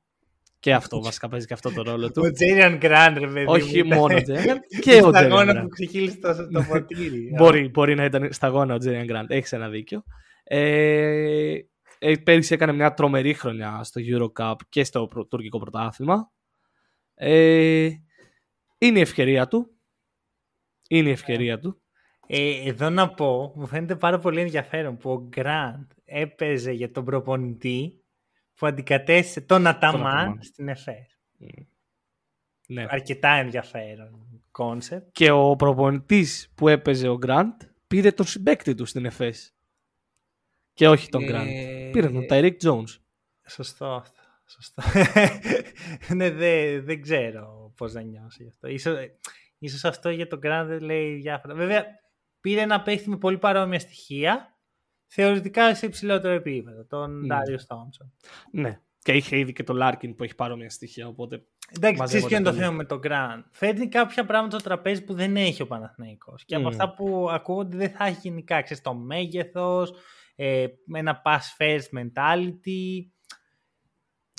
Και αυτό [laughs] βασικά παίζει και αυτό το ρόλο του. Ο Τζέριαν Γκραντ ρε παιδί. Όχι μου, μόνο ο ήταν- Τζέριαν [laughs] και ο Στα Τζέριαν αγώνα Γκραντ. που ξεχύλισε το, το ποτήρι. Μπορεί, μπορεί να ήταν σταγόνα ο Τζέριαν Γκραντ. Έχεις ένα δίκιο. Ε, ε, πέρυσι έκανε μια τρομερή χρονιά στο Eurocup και στο προ- τουρκικό πρωτάθλημα. Ε, είναι η ευκαιρία του. Είναι η ευκαιρία του. Ε, εδώ να πω, μου φαίνεται πάρα πολύ ενδιαφέρον που ο Γκραντ έπαιζε για τον προπονητή που αντικατέστησε τον Αταμάν Αταμάν. στην ΕΦΕΣ. Ναι. Αρκετά ενδιαφέρον concept. Και ο προπονητής που έπαιζε ο Γκραντ πήρε τον συμπαίκτη του στην ΕΦΕΣ. Και όχι τον Ε, Γκραντ. Πήρε τον Ταϊρίκ Τζόουνς. Σωστό αυτό. Σωστό. [laughs] ναι, δεν δεν ξέρω πώς να νιώσω γι' αυτό. Ίσως, ίσως αυτό για τον Γκραντ δεν λέει διάφορα. Βέβαια, πήρε ένα παίχτη με πολύ παρόμοια στοιχεία, θεωρητικά σε υψηλότερο επίπεδο, τον Ναι. Ντάριους Τόμψον. Ναι. Και είχε ήδη και τον Λάρκιν που έχει παρόμοια στοιχεία. Οπότε Εντάξει, Μαζεύονται ξέρεις ποιο είναι το πολύ. θέμα με τον Γκραντ. Φέρνει κάποια πράγματα στο τραπέζι που δεν έχει ο Παναθηναϊκός. Και από Μμμ. αυτά που ακούγονται δεν θα έχει γενικά. Ξέρεις, το μέγεθος, ε, ένα pass first mentality.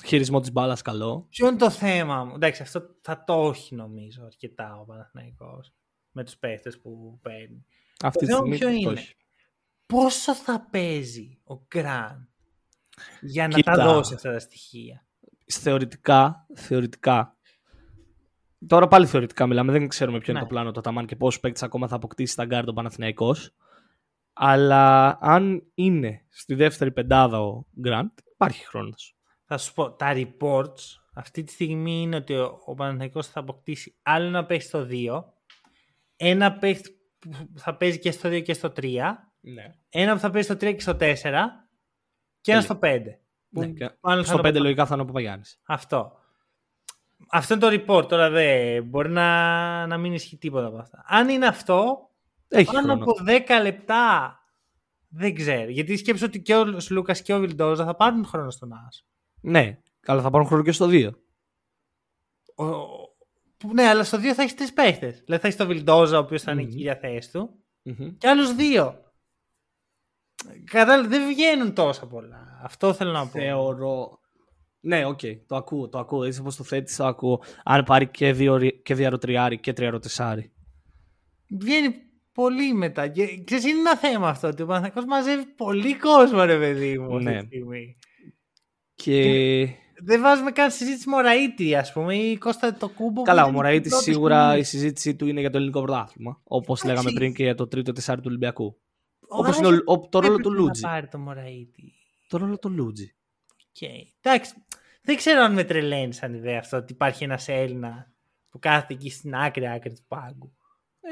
χειρισμό της μπάλας καλό. Ποιο είναι το θέμα μου; Εντάξει, αυτό θα το έχει νομίζω αρκετά ο Παναθηναϊκός με τους παίχτες που παίρνει. Αυτή τη θέμα στιγμή ποιο το είναι; έχει. Πόσο θα παίζει ο Γκραντ για να Κοίτα. τα δώσει αυτά τα στοιχεία; Θεωρητικά, θεωρητικά. Τώρα πάλι θεωρητικά μιλάμε, δεν ξέρουμε ποιο είναι Ναι. το πλάνο του Αταμάν και πόσους παίκτες ακόμα θα αποκτήσει στα γκαρντ τον Παναθηναϊκός. Αλλά αν είναι στη δεύτερη πεντάδα ο Γκραντ, υπάρχει χρόνος. Θα σου πω, τα reports αυτή τη στιγμή είναι ότι ο, ο Παναθηναϊκός θα αποκτήσει άλλο ένα παίχτη στο 2, ένα παίχτη που θα παίζει και στο 2 και στο 3, Ναι. ένα που θα παίζει στο 3 και στο 4 και ένα στο 5. Που ναι και μάλλον θα στο το 5 πω- λογικά θα είναι ο Παπαγιάννης. Αυτό. Αυτό είναι το report, τώρα δεν μπορεί να, να μην ισχύει τίποτα από αυτά. Αν είναι αυτό, Έχει πάνω χρόνο. από 10 λεπτά δεν ξέρω. Γιατί σκέψου ότι και ο Σλούκας και ο Βιλντόζα θα πάρουν χρόνο στον Άσο. Ναι, αλλά θα πάρουν χρόνο και στο 2. Ο- που- Ναι, αλλά στο 2 θα έχεις τρεις παίχτες. Δηλαδή θα έχεις τον Βιλντόζα, ο οποίος θα είναι Μμμ. η κύρια θέση του, και άλλους δύο. Κατάλαβες, δεν βγαίνουν τόσα πολλά. Αυτό θέλω να πω. Θεωρώ. Ναι, οκ, το ακούω, το ακούω. Έτσι όπως το θέτεις, το ακούω. Αν πάρει και, δύο, και δυαροτριάρι και τριαροτεσάρι. Βγαίνει πολύ μετά. Και ξέρεις, είναι ένα θέμα αυτό ότι ο Παναθηναϊκός μαζεύει πολύ κόσμο, ρε παιδί μου. Αυτή Ναι. τη στιγμή. Και... Δεν βάζουμε καν συζήτηση Μωραήτη, ας πούμε, ή Κώστα το κούμπο. Καλά, που ο ήταν Μωραήτη η πρώτη σίγουρα στιγμή. η συζήτησή του είναι για το ελληνικό πρωτάθλημα. Όπως Εντάξει. λέγαμε πριν και για το τρίτο τεσσάρι του Ολυμπιακού. Ο Όπως είναι Γαράς ο- ο- το ρόλο έπρεπε του να Λούτζι. πάρει το Μωραήτη. Το ρόλο του Λούτζι. Οκ. Εντάξει. Δεν ξέρω αν με τρελαίνει σαν ιδέα αυτό ότι υπάρχει ένας Έλληνα που κάθεται εκεί στην άκρη άκρη του πάγκου. Ε,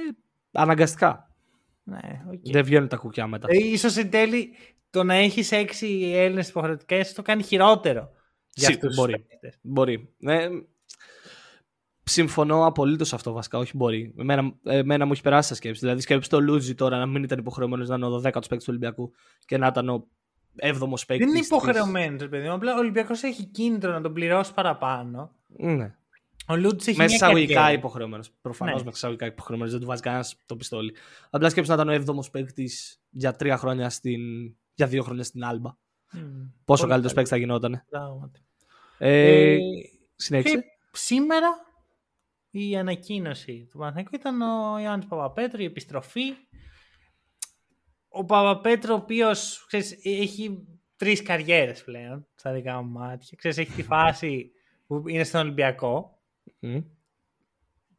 αναγκαστικά. Ναι, οκ. Δεν βγαίνουν τα κουκιά μετά. Ε, ίσως εν τέλει το να έχεις έξι Έλληνες υποχρεωτικά ίσως το κάνει χειρότερο. Για Σί- αυτούς τους μπορεί. παίκτες. Μπορεί. Ε, συμφωνώ απολύτως σε αυτό βασικά. Όχι μπορεί. Εμένα, εμένα μου έχει περάσει σα σκέψη. Δηλαδή, σκέψη το Λούτζι τώρα να μην ήταν υποχρεωμένος να είναι ο 12ο παίκτης του Ολυμπιακού και να ήταν ο 7ο παίκτη. Δεν είναι υποχρεωμένος, ρε παιδί μου. Απλά ο Ολυμπιακός έχει κίνητρο να τον πληρώσει παραπάνω. Ναι. Ο Λούτς έχει Με μια εισαγωγικά καριέρα. υποχρεωμένος. Προφανώς Ναι. με εισαγωγικά υποχρεωμένος. Δεν του βάζει κανένας το πιστόλι. Απλά σκέψου να ήταν ο 7ο παίκτης για τρία χρόνια στην. για δύο χρόνια στην Άλμπα. Μμ, Πόσο πολύ καλύτερος παίκτης θα γινόταν. Πράγματι. Ε, Ε, συνέχισε. και σήμερα η ανακοίνωση του Παναθηναϊκού ήταν ο Ιωάννης Παπαπέτρου, η επιστροφή. Ο Παπαπέτρου, ο οποίος ξέρεις, έχει τρεις καριέρες πλέον, στα δικά μου μάτια. Ξέρεις, έχει τη φάση που είναι στον Ολυμπιακό. Μμ.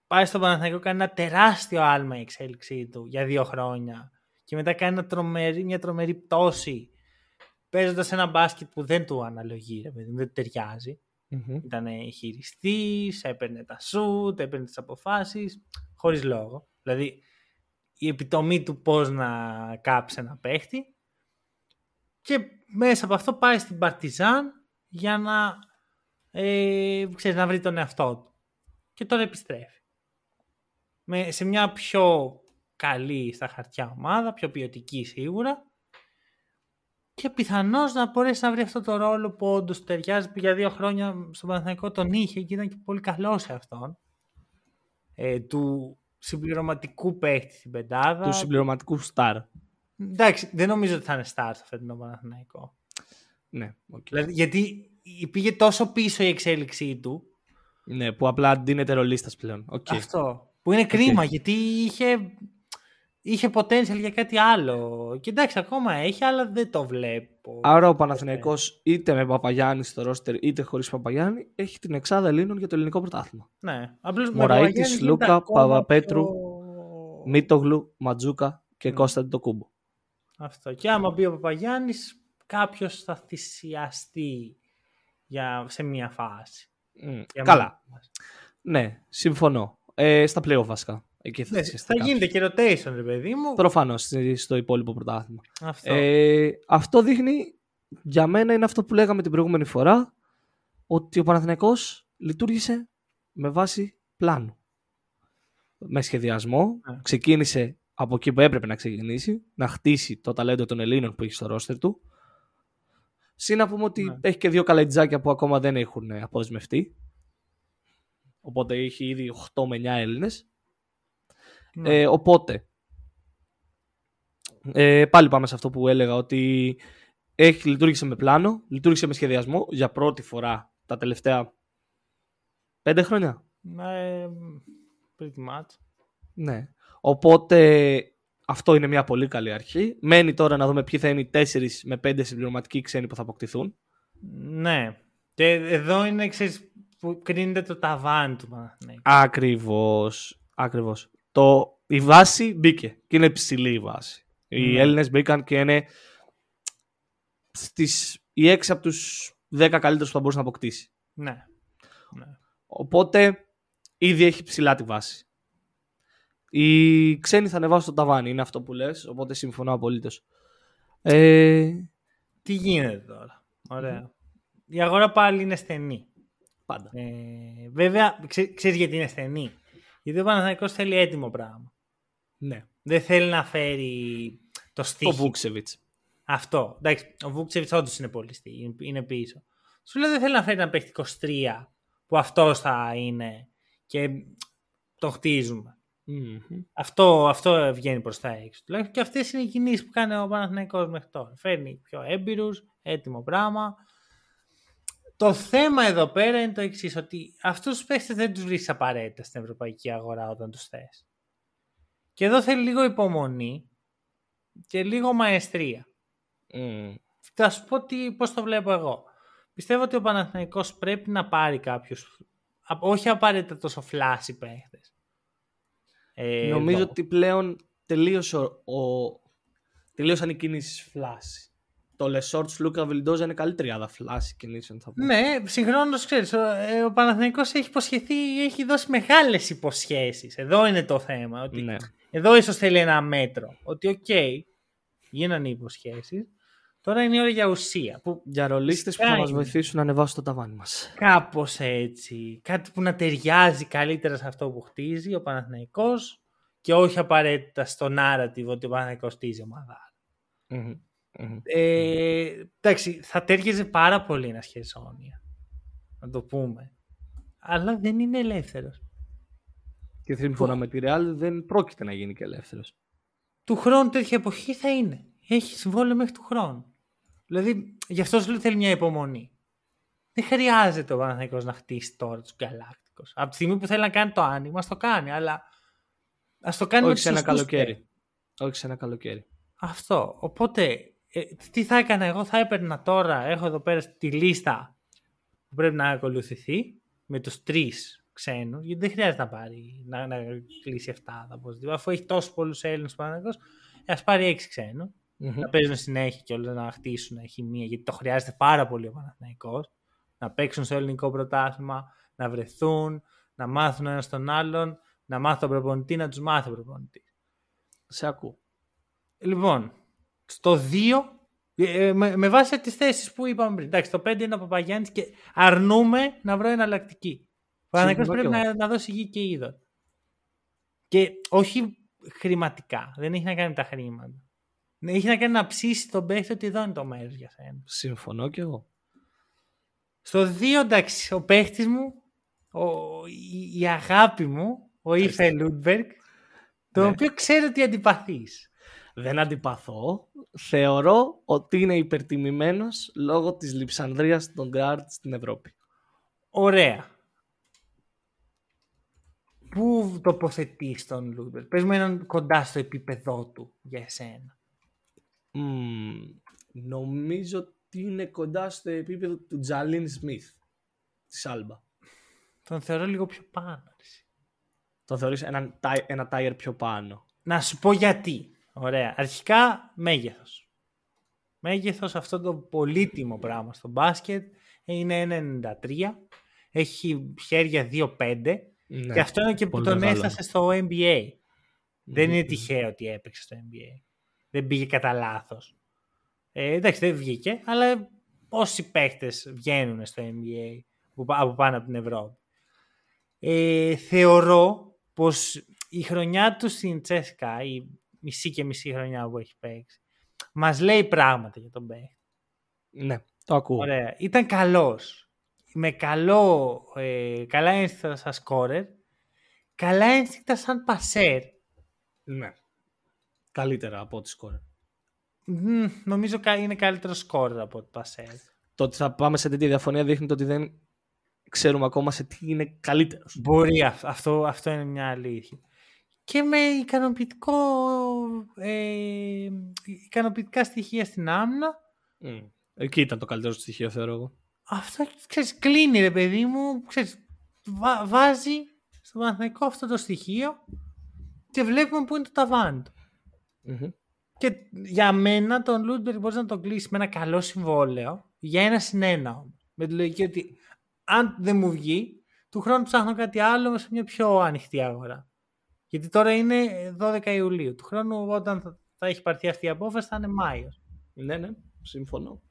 Πάει στον Παναθηναϊκό, κάνει ένα τεράστιο άλμα η εξέλιξή του για δύο χρόνια. Και μετά κάνει ένα τρομερή, μια τρομερή πτώση παίζοντας ένα μπάσκετ που δεν του αναλογεί, ρε παιδί μου, δεν του ταιριάζει. Μμμ. Ήταν χειριστής, έπαιρνε τα σουτ, έπαιρνε τις αποφάσεις, χωρίς λόγο. Δηλαδή η επιτομή του πώς να κάψει ένα παίχτη. Και μέσα από αυτό πάει στην Παρτιζάν για να, ε, ξέρεις, να βρει τον εαυτό του. Και τώρα επιστρέφει. Με, σε μια πιο καλή στα χαρτιά ομάδα, πιο ποιοτική σίγουρα. Και πιθανώς να μπορέσει να βρει αυτό το ρόλο που όντως ταιριάζει που για δύο χρόνια στον Παναθηναϊκό τον είχε και ήταν και πολύ καλό σε αυτόν. Ε, του συμπληρωματικού παίχτη στην πεντάδα. Του συμπληρωματικού στάρ. Εντάξει, δεν νομίζω ότι θα είναι star στο φετινό Παναθηναϊκό. Ναι, οκ. Δηλαδή, γιατί πήγε τόσο πίσω η εξέλιξή του. Ναι, που απλά ντύνεται ρολίστας πλέον. Οκ. Αυτό. Που είναι κρίμα γιατί είχε, είχε potential για κάτι άλλο. Και εντάξει, ακόμα έχει, αλλά δεν το βλέπω. Άρα ο Παναθηναϊκός είτε με Παπαγιάννη στο ρόστερ είτε χωρίς Παπαγιάννη έχει την εξάδα Ελλήνων για το ελληνικό πρωτάθλημα. Ναι. Απλώς με Μωραήτης, Παπαγιάννη γίνεται Σλούκα, ακόμα Παπαπέτρου, πιο- Μίτογλου, Ματζούκα και Μμ. Κώσταντι το κούμπο. Αυτό. Και άμα μπει ο Παπαγιάννης, κάποιος θα θυσιαστεί για, σε μία φάση. Για Καλά. μένα. Ναι, συμφωνώ. Ε, στα πλέον βασικά. Εκεί θα, Ναι, θυσιαστεί θα κάποιος. γίνεται και rotation, ρε παιδί μου. Προφανώς στο υπόλοιπο πρωτάθλημα. Αυτό. Ε, αυτό δείχνει, για μένα είναι αυτό που λέγαμε την προηγούμενη φορά, ότι ο Παναθηναϊκός λειτουργήσε με βάση πλάνο. Με σχεδιασμό, Ναι. ξεκίνησε από εκεί που έπρεπε να ξεκινήσει, να χτίσει το ταλέντο των Ελλήνων που έχει στο ρόστερ του. Συν να πούμε ότι Ναι. έχει και δύο καλετζάκια που ακόμα δεν έχουν ε, αποδεσμευτεί. Οπότε έχει ήδη 8 με 9 Έλληνες. Ναι. Ε, οπότε, ε, πάλι πάμε σε αυτό που έλεγα ότι έχει, λειτουργήσε με πλάνο, λειτουργήσε με σχεδιασμό για πρώτη φορά τα τελευταία πέντε χρόνια. Ναι, pretty much. Ναι. Οπότε αυτό είναι μια πολύ καλή αρχή. Μένει τώρα να δούμε ποιοι θα είναι οι 4 με 5 συμπληρωματικοί ξένοι που θα αποκτηθούν. Ναι. Και εδώ είναι, ξέρεις, που κρίνεται το ταβάνι του Παναθηναϊκού. Ακριβώς. Ακριβώς. Το, η βάση μπήκε και είναι ψηλή η βάση. Οι Ναι. Έλληνες μπήκαν και είναι στις, οι 6 από τους 10 καλύτερους που θα μπορούσε να αποκτήσει. Ναι. ναι. Οπότε ήδη έχει ψηλά τη βάση. Οι ξένοι θα ανεβάσουν το ταβάνι, είναι αυτό που λες, οπότε συμφωνώ απολύτως. Ε, Τι γίνεται τώρα. Ωραία. Η αγορά πάλι είναι στενή. πάντα. Ε, βέβαια, ξέ, ξέρεις γιατί είναι στενή; Γιατί ο Παναθηναϊκός θέλει έτοιμο πράγμα. Ναι. Δεν θέλει να φέρει το Το στίχη. Βούξεβιτς. Αυτό. Εντάξει, ο Βούξεβιτς όντως είναι πολύ στή, είναι- είναι πίσω. Σου λέω δεν θέλει να φέρει ένα παίχτη 23 που αυτός θα είναι και το χτίζουμε. Μμμ. Αυτό, αυτό βγαίνει προς τα έξω. Τουλάχιστον και αυτές είναι οι κινήσεις που κάνει ο Παναθηναϊκός μέχρι τώρα. Φέρνει πιο έμπειρους, έτοιμο πράγμα. Το θέμα εδώ πέρα είναι το εξής, ότι αυτούς τους παίχτες δεν τους βρίσκεις απαραίτητα στην ευρωπαϊκή αγορά όταν τους θες. Και εδώ θέλει λίγο υπομονή και λίγο μαεστρία. Μμ. Θα σου πω τι, πώς το βλέπω εγώ. Πιστεύω ότι ο Παναθηναϊκός πρέπει να πάρει κάποιους, α- όχι απαραίτητα τόσο flashy παίχτες. Ε, Νομίζω εδώ. ότι πλέον τελείωσε ο, ο- τελείωσαν οι κινήσεις flashy. Το Λεσόρτ Σλούκα Βιλντόζα είναι καλή τριάδα flashy κινήσεων θα πω. Ναι, συγχρόνως ξέρεις, ο, ε, ο Παναθηναϊκός έχει υποσχεθεί, έχει δώσει μεγάλες υποσχέσεις. Εδώ είναι το θέμα. Ότι ναι. Εδώ ίσως θέλει ένα μέτρο. Ότι οκ, γίνανε οι υποσχέσεις. Τώρα είναι η ώρα για ουσία. Που Για ρολίστες που θα Φυσικά μας είναι. βοηθήσουν να ανεβάσουν το ταβάνι μας. κάπως έτσι. Κάτι που να ταιριάζει καλύτερα σε αυτό που χτίζει ο Παναθηναϊκός και όχι απαραίτητα στο narrative ότι ο Παναθηναϊκός χτίζει ομάδα. Μμμ. Μμμ. Ε, εντάξει, θα ταίριαζε πάρα πολύ ένα σχεσόνια. Να το πούμε. αλλά δεν είναι ελεύθερος. Και σύμφωνα με τη Real δεν πρόκειται να γίνει και ελεύθερος. Του χρόνου τέτοια εποχή θα είναι. Έχεις συμβόλαιο μέχρι του χρόνου. Δηλαδή, γι' αυτό σου λέω θέλει μια υπομονή. Δεν χρειάζεται ο Παναθηναϊκός να χτίσει τώρα τους Γκαλάκτικους. Από τη στιγμή που θέλει να κάνει το άνοιγμα, ας το κάνει. Αλλά ας το κάνει Όχι με σε ένα τους σωστούς καλοκαίρι. Όχι σε ένα καλοκαίρι. Αυτό. Οπότε, ε, τι θα έκανα εγώ, θα έπαιρνα τώρα, έχω εδώ πέρα τη λίστα που πρέπει να ακολουθηθεί με τους τρεις ξένους, γιατί δεν χρειάζεται να πάρει, να, να κλείσει 7 οπωσδήποτε. Αφού έχει τόσους πολλούς Έλληνες Παναθηναϊκός, ε, ας πάρει 6 ξένους. Να παίζουν συνέχεια και όλα να χτίσουν χημεία, γιατί το χρειάζεται πάρα πολύ ο Παναθηναϊκός. Να παίξουν στο ελληνικό πρωτάθλημα, να βρεθούν, να μάθουν ένας τον άλλον, να μάθουν τον προπονητή, να τους μάθει ο προπονητής. Σε ακούω. Λοιπόν, στο 2, ε, με, με βάση τις θέσεις που είπαμε πριν. Εντάξει, το 5 είναι ο Παπαγιάννης και αρνούμε να βρω εναλλακτική. Ο Παναγιώτης Συμφωνώ πρέπει κι εγώ. να, να δώσει γη και ύδωρ. Και όχι χρηματικά. Δεν έχει να κάνει με τα χρήματα. Ναι, Έχει να κάνει να ψήσει τον παίχτη ότι εδώ είναι το μέρος για σένα. Συμφωνώ κι εγώ. Στο 2, εντάξει, ο παίχτης μου, ο, η, η αγάπη μου, ο Ιφε Λούντμπεργκ, το Ναι. οποίο ξέρω ότι αντιπαθείς. Δεν αντιπαθώ. Θεωρώ ότι είναι υπερτιμημένος λόγω της λειψανδρίας των γκάρτ στην Ευρώπη. Ωραία. Πού τοποθετείς τον Λούντμπεργκ. Πες μου έναν κοντά στο επίπεδό του για εσένα. Μμμ, νομίζω ότι είναι κοντά στο επίπεδο του Τζέιλεν Σμιθ της Άλμπα. Τον θεωρώ λίγο πιο πάνω. εσύ. Το θεωρείς έναν, τάι- ένα τάιερ πιο πάνω. Να σου πω γιατί. Ωραία. Αρχικά μέγεθος. Μέγεθος αυτό το πολύτιμο πράγμα στο μπάσκετ είναι 1,93. Έχει χέρια 2,5. Ναι. Και αυτό είναι και που πολύ τον μεγάλο. έφτασε στο NBA. Δεν Μμμ. είναι τυχαίο ότι έπαιξε στο NBA. Δεν πήγε κατά λάθος. Ε, εντάξει, δεν βγήκε, αλλά όσοι παίχτες βγαίνουν στο NBA από πά- από πάνω από την Ευρώπη. Ε, θεωρώ πως η χρονιά του στην Τσέσκα, η μισή και μισή χρονιά που έχει παίξει, μας λέει πράγματα για τον παίχτη. Ναι, το ακούω. Ωραία. Ήταν καλός. Με καλό, ε, καλά ένστικτα σαν σκόρερ, καλά ένστικτα σαν πασέρ. Ναι. Καλύτερα από ό,τι σκόρ. Μμμ, νομίζω κα- είναι καλύτερο σκόρερ από το πασέρ. Το ότι θα πάμε σε τέτοια διαφωνία δείχνει το ότι δεν ξέρουμε ακόμα σε τι είναι καλύτερος. Μπορεί αυ- αυτό, αυτό είναι μια αλήθεια. Και με ικανοποιητικό, ε, ικανοποιητικά στοιχεία στην άμυνα. Μμ. Εκεί ήταν το καλύτερο στοιχείο, θεωρώ εγώ. Αυτό ξέρεις, κλείνει ρε παιδί μου. Ξέρεις, βα- βάζει στο Παναθηναϊκό αυτό το στοιχείο και βλέπουμε πού είναι το ταβάνι του. Μμμ. Και για μένα τον Λούντμπεργκ μπορείς να τον κλείσεις με ένα καλό συμβόλαιο για ένα συν ένα. όμως. Με τη λογική ότι αν δεν μου βγει, του χρόνου ψάχνω κάτι άλλο σε μια πιο ανοιχτή αγορά. Γιατί τώρα είναι 12 Ιουλίου. Του χρόνου όταν θα, θα έχει παρθεί αυτή η απόφαση θα είναι Μάιος. Ναι, ναι, συμφωνώ.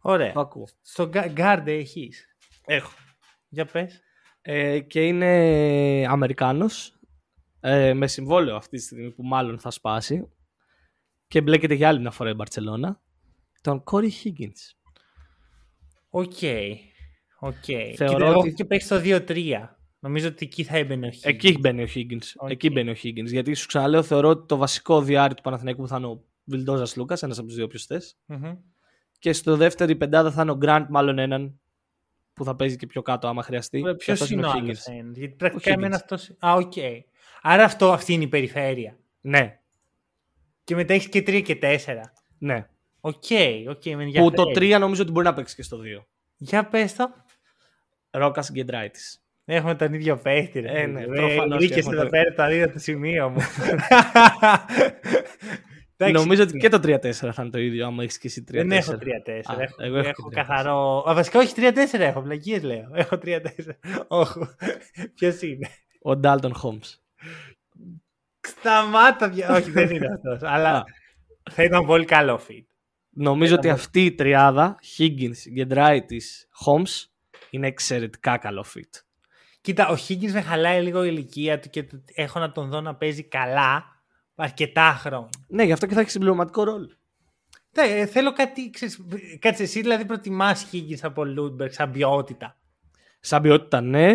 Ωραία. Το ακούω. Στο Γκάρντε έχεις. Έχω. Για πες. Ε, και είναι Αμερικάνος ε, με συμβόλαιο αυτή τη στιγμή που μάλλον θα σπάσει και μπλέκεται για άλλη μια φορά η Μπαρτσελώνα τον Κόρι Higgins. OK. OK. Θεωρώ Κοίτα, εγώ ότι- και παίξει το 2-3. Νομίζω ότι εκεί θα έμπαινε ο Higgins. Εκεί μπαίνει ο Higgins. OK. Εκεί μπαίνει ο Higgins. Γιατί σου ξαναλέω, θεωρώ ότι το βασικό δυάρι του Παναθηναϊκού θα είναι ο Βιλντόζα Λούκα, ένας από τους δύο πιωστέ. Μμμ. Και στο δεύτερη πεντάδα θα είναι ο Γκραντ, μάλλον έναν που θα παίζει και πιο κάτω άμα χρειαστεί. Και Ποιος αυτός είναι ο Higgins. άλλος ένας, Γιατί πρακτικά Ο εμένα Higgins. αυτό. Α, οκ. Άρα αυτό, αυτή είναι η περιφέρεια. Ναι, Και μετά έχεις και 3 και 4. ναι. OK, OK, με Που ενδιαφέρει. το 3 νομίζω ότι μπορεί να παίξει και στο 2. Για πες το. Ρόκας Γκεντράιτις. Έχουμε τον ίδιο παίχτη. ρε. Ε, ναι, Ε, προφανώς βρήκες και έχουμε εδώ το- πέρα το αντίθετο σημείο μου. [laughs] Εντάξει, Νομίζω ότι και το 3-4 θα είναι το ίδιο, άμα έχεις και εσύ 3-4. Δεν έχω 3-4. Α, έχω, εγώ έχω έχω και 3-4. καθαρό. Α, βασικά όχι 3-4 έχω. Βλακίε λέω. Έχω 3-4. Όχι. [laughs] Ποιος είναι; Ο Ντάλτον Χόμς. Σταμάτα πια. όχι, δεν είναι [laughs] αυτός. Αλλά θα ήταν πολύ καλό fit. Νομίζω Έλα, ότι μου. αυτή η τριάδα, Higgins, Γκεντράιτη, Holmes, είναι εξαιρετικά καλό fit. Κοίτα, ο Higgins με χαλάει λίγο η ηλικία του και το- έχω να τον δω να παίζει καλά αρκετά χρόνια. Ναι, γι' αυτό και θα έχει συμπληρωματικό ρόλο. Ναι, ε, θέλω κάτι, ξέρεις, κάτσε εσύ δηλαδή προτιμάς Higgins από Λούντμπεργκ σαν ποιότητα. Σαν ποιότητα, ναι.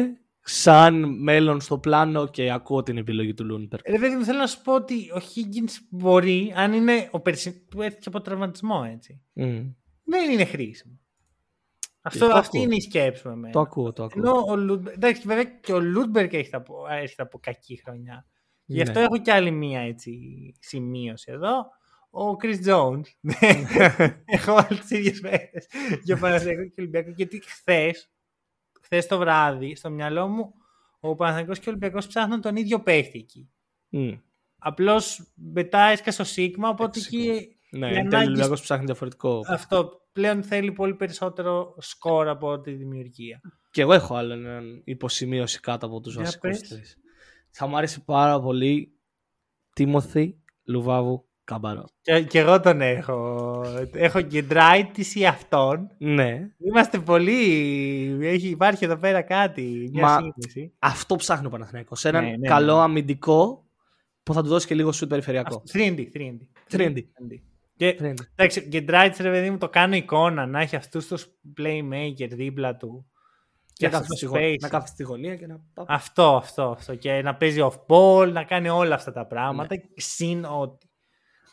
Σαν μέλλον στο πλάνο και ακούω την επιλογή του Λούντμπεργκ. Ρε παιδί μου, θέλω να σου πω ότι ο Higgins μπορεί, αν είναι ο περσι... που έρθει από τραυματισμό, έτσι. Mm. Δεν είναι χρήσιμο. Αυτό, το αυτή ακούω. είναι η σκέψη με εμένα. Το ακούω, το ακούω. Ενώ ο Λούντμπεργκ, εντάξει, βέβαια και ο Λούντμπεργκ έχει από, έρχεται από κακή χρονιά. Γι' αυτό Ναι. έχω κι άλλη μία έτσι, σημείωση εδώ. Ο Chris Jones. [laughs] έχω όλε τι ίδιες παίχτε για Παναθηναϊκό και Ολυμπιακό. Γιατί χθες, χθες το βράδυ, στο μυαλό μου, ο Παναθηναϊκός και ο Ολυμπιακός ψάχνουν τον ίδιο παίχτη εκεί. Μμ. Απλώς μετά έσκασε ο Σίγμα, οπότε Σίγμα. εκεί Ναι, οι εν τέλει ο ανάγκες- Ολυμπιακός ψάχνει διαφορετικό. αυτό πλέον θέλει πολύ περισσότερο σκορ από τη δημιουργία. Και εγώ έχω άλλο έναν υποσημείωση κάτω από τους Για βασικούς πες. τρεις. Θα μου άρεσε πάρα πολύ Τίμωθη Λουβάβου Καμπαρό. Και, και εγώ τον έχω. Έχω και ντράιτης ή αυτόν. Ναι, Είμαστε πολύ. Έχει, υπάρχει εδώ πέρα κάτι. Μια Μα- σύνδεση. αυτό ψάχνει ο Παναθηναϊκός. Έναν Ναι, ναι, καλό ναι. αμυντικό που θα του δώσει και λίγο σουτ περιφερειακό. 3D, 3D. 3D. Και, Τρέντι. εντάξει, και ντράιτης ρε παιδί μου το κάνω εικόνα να έχει αυτούς τους playmaker δίπλα του. Και να αυτό κάθεται στη το γω- space. να κάθεται στη γωνία και να. Αυτό, αυτό, αυτό. Και να παίζει off ball, να κάνει όλα αυτά τα πράγματα. Συν ότι.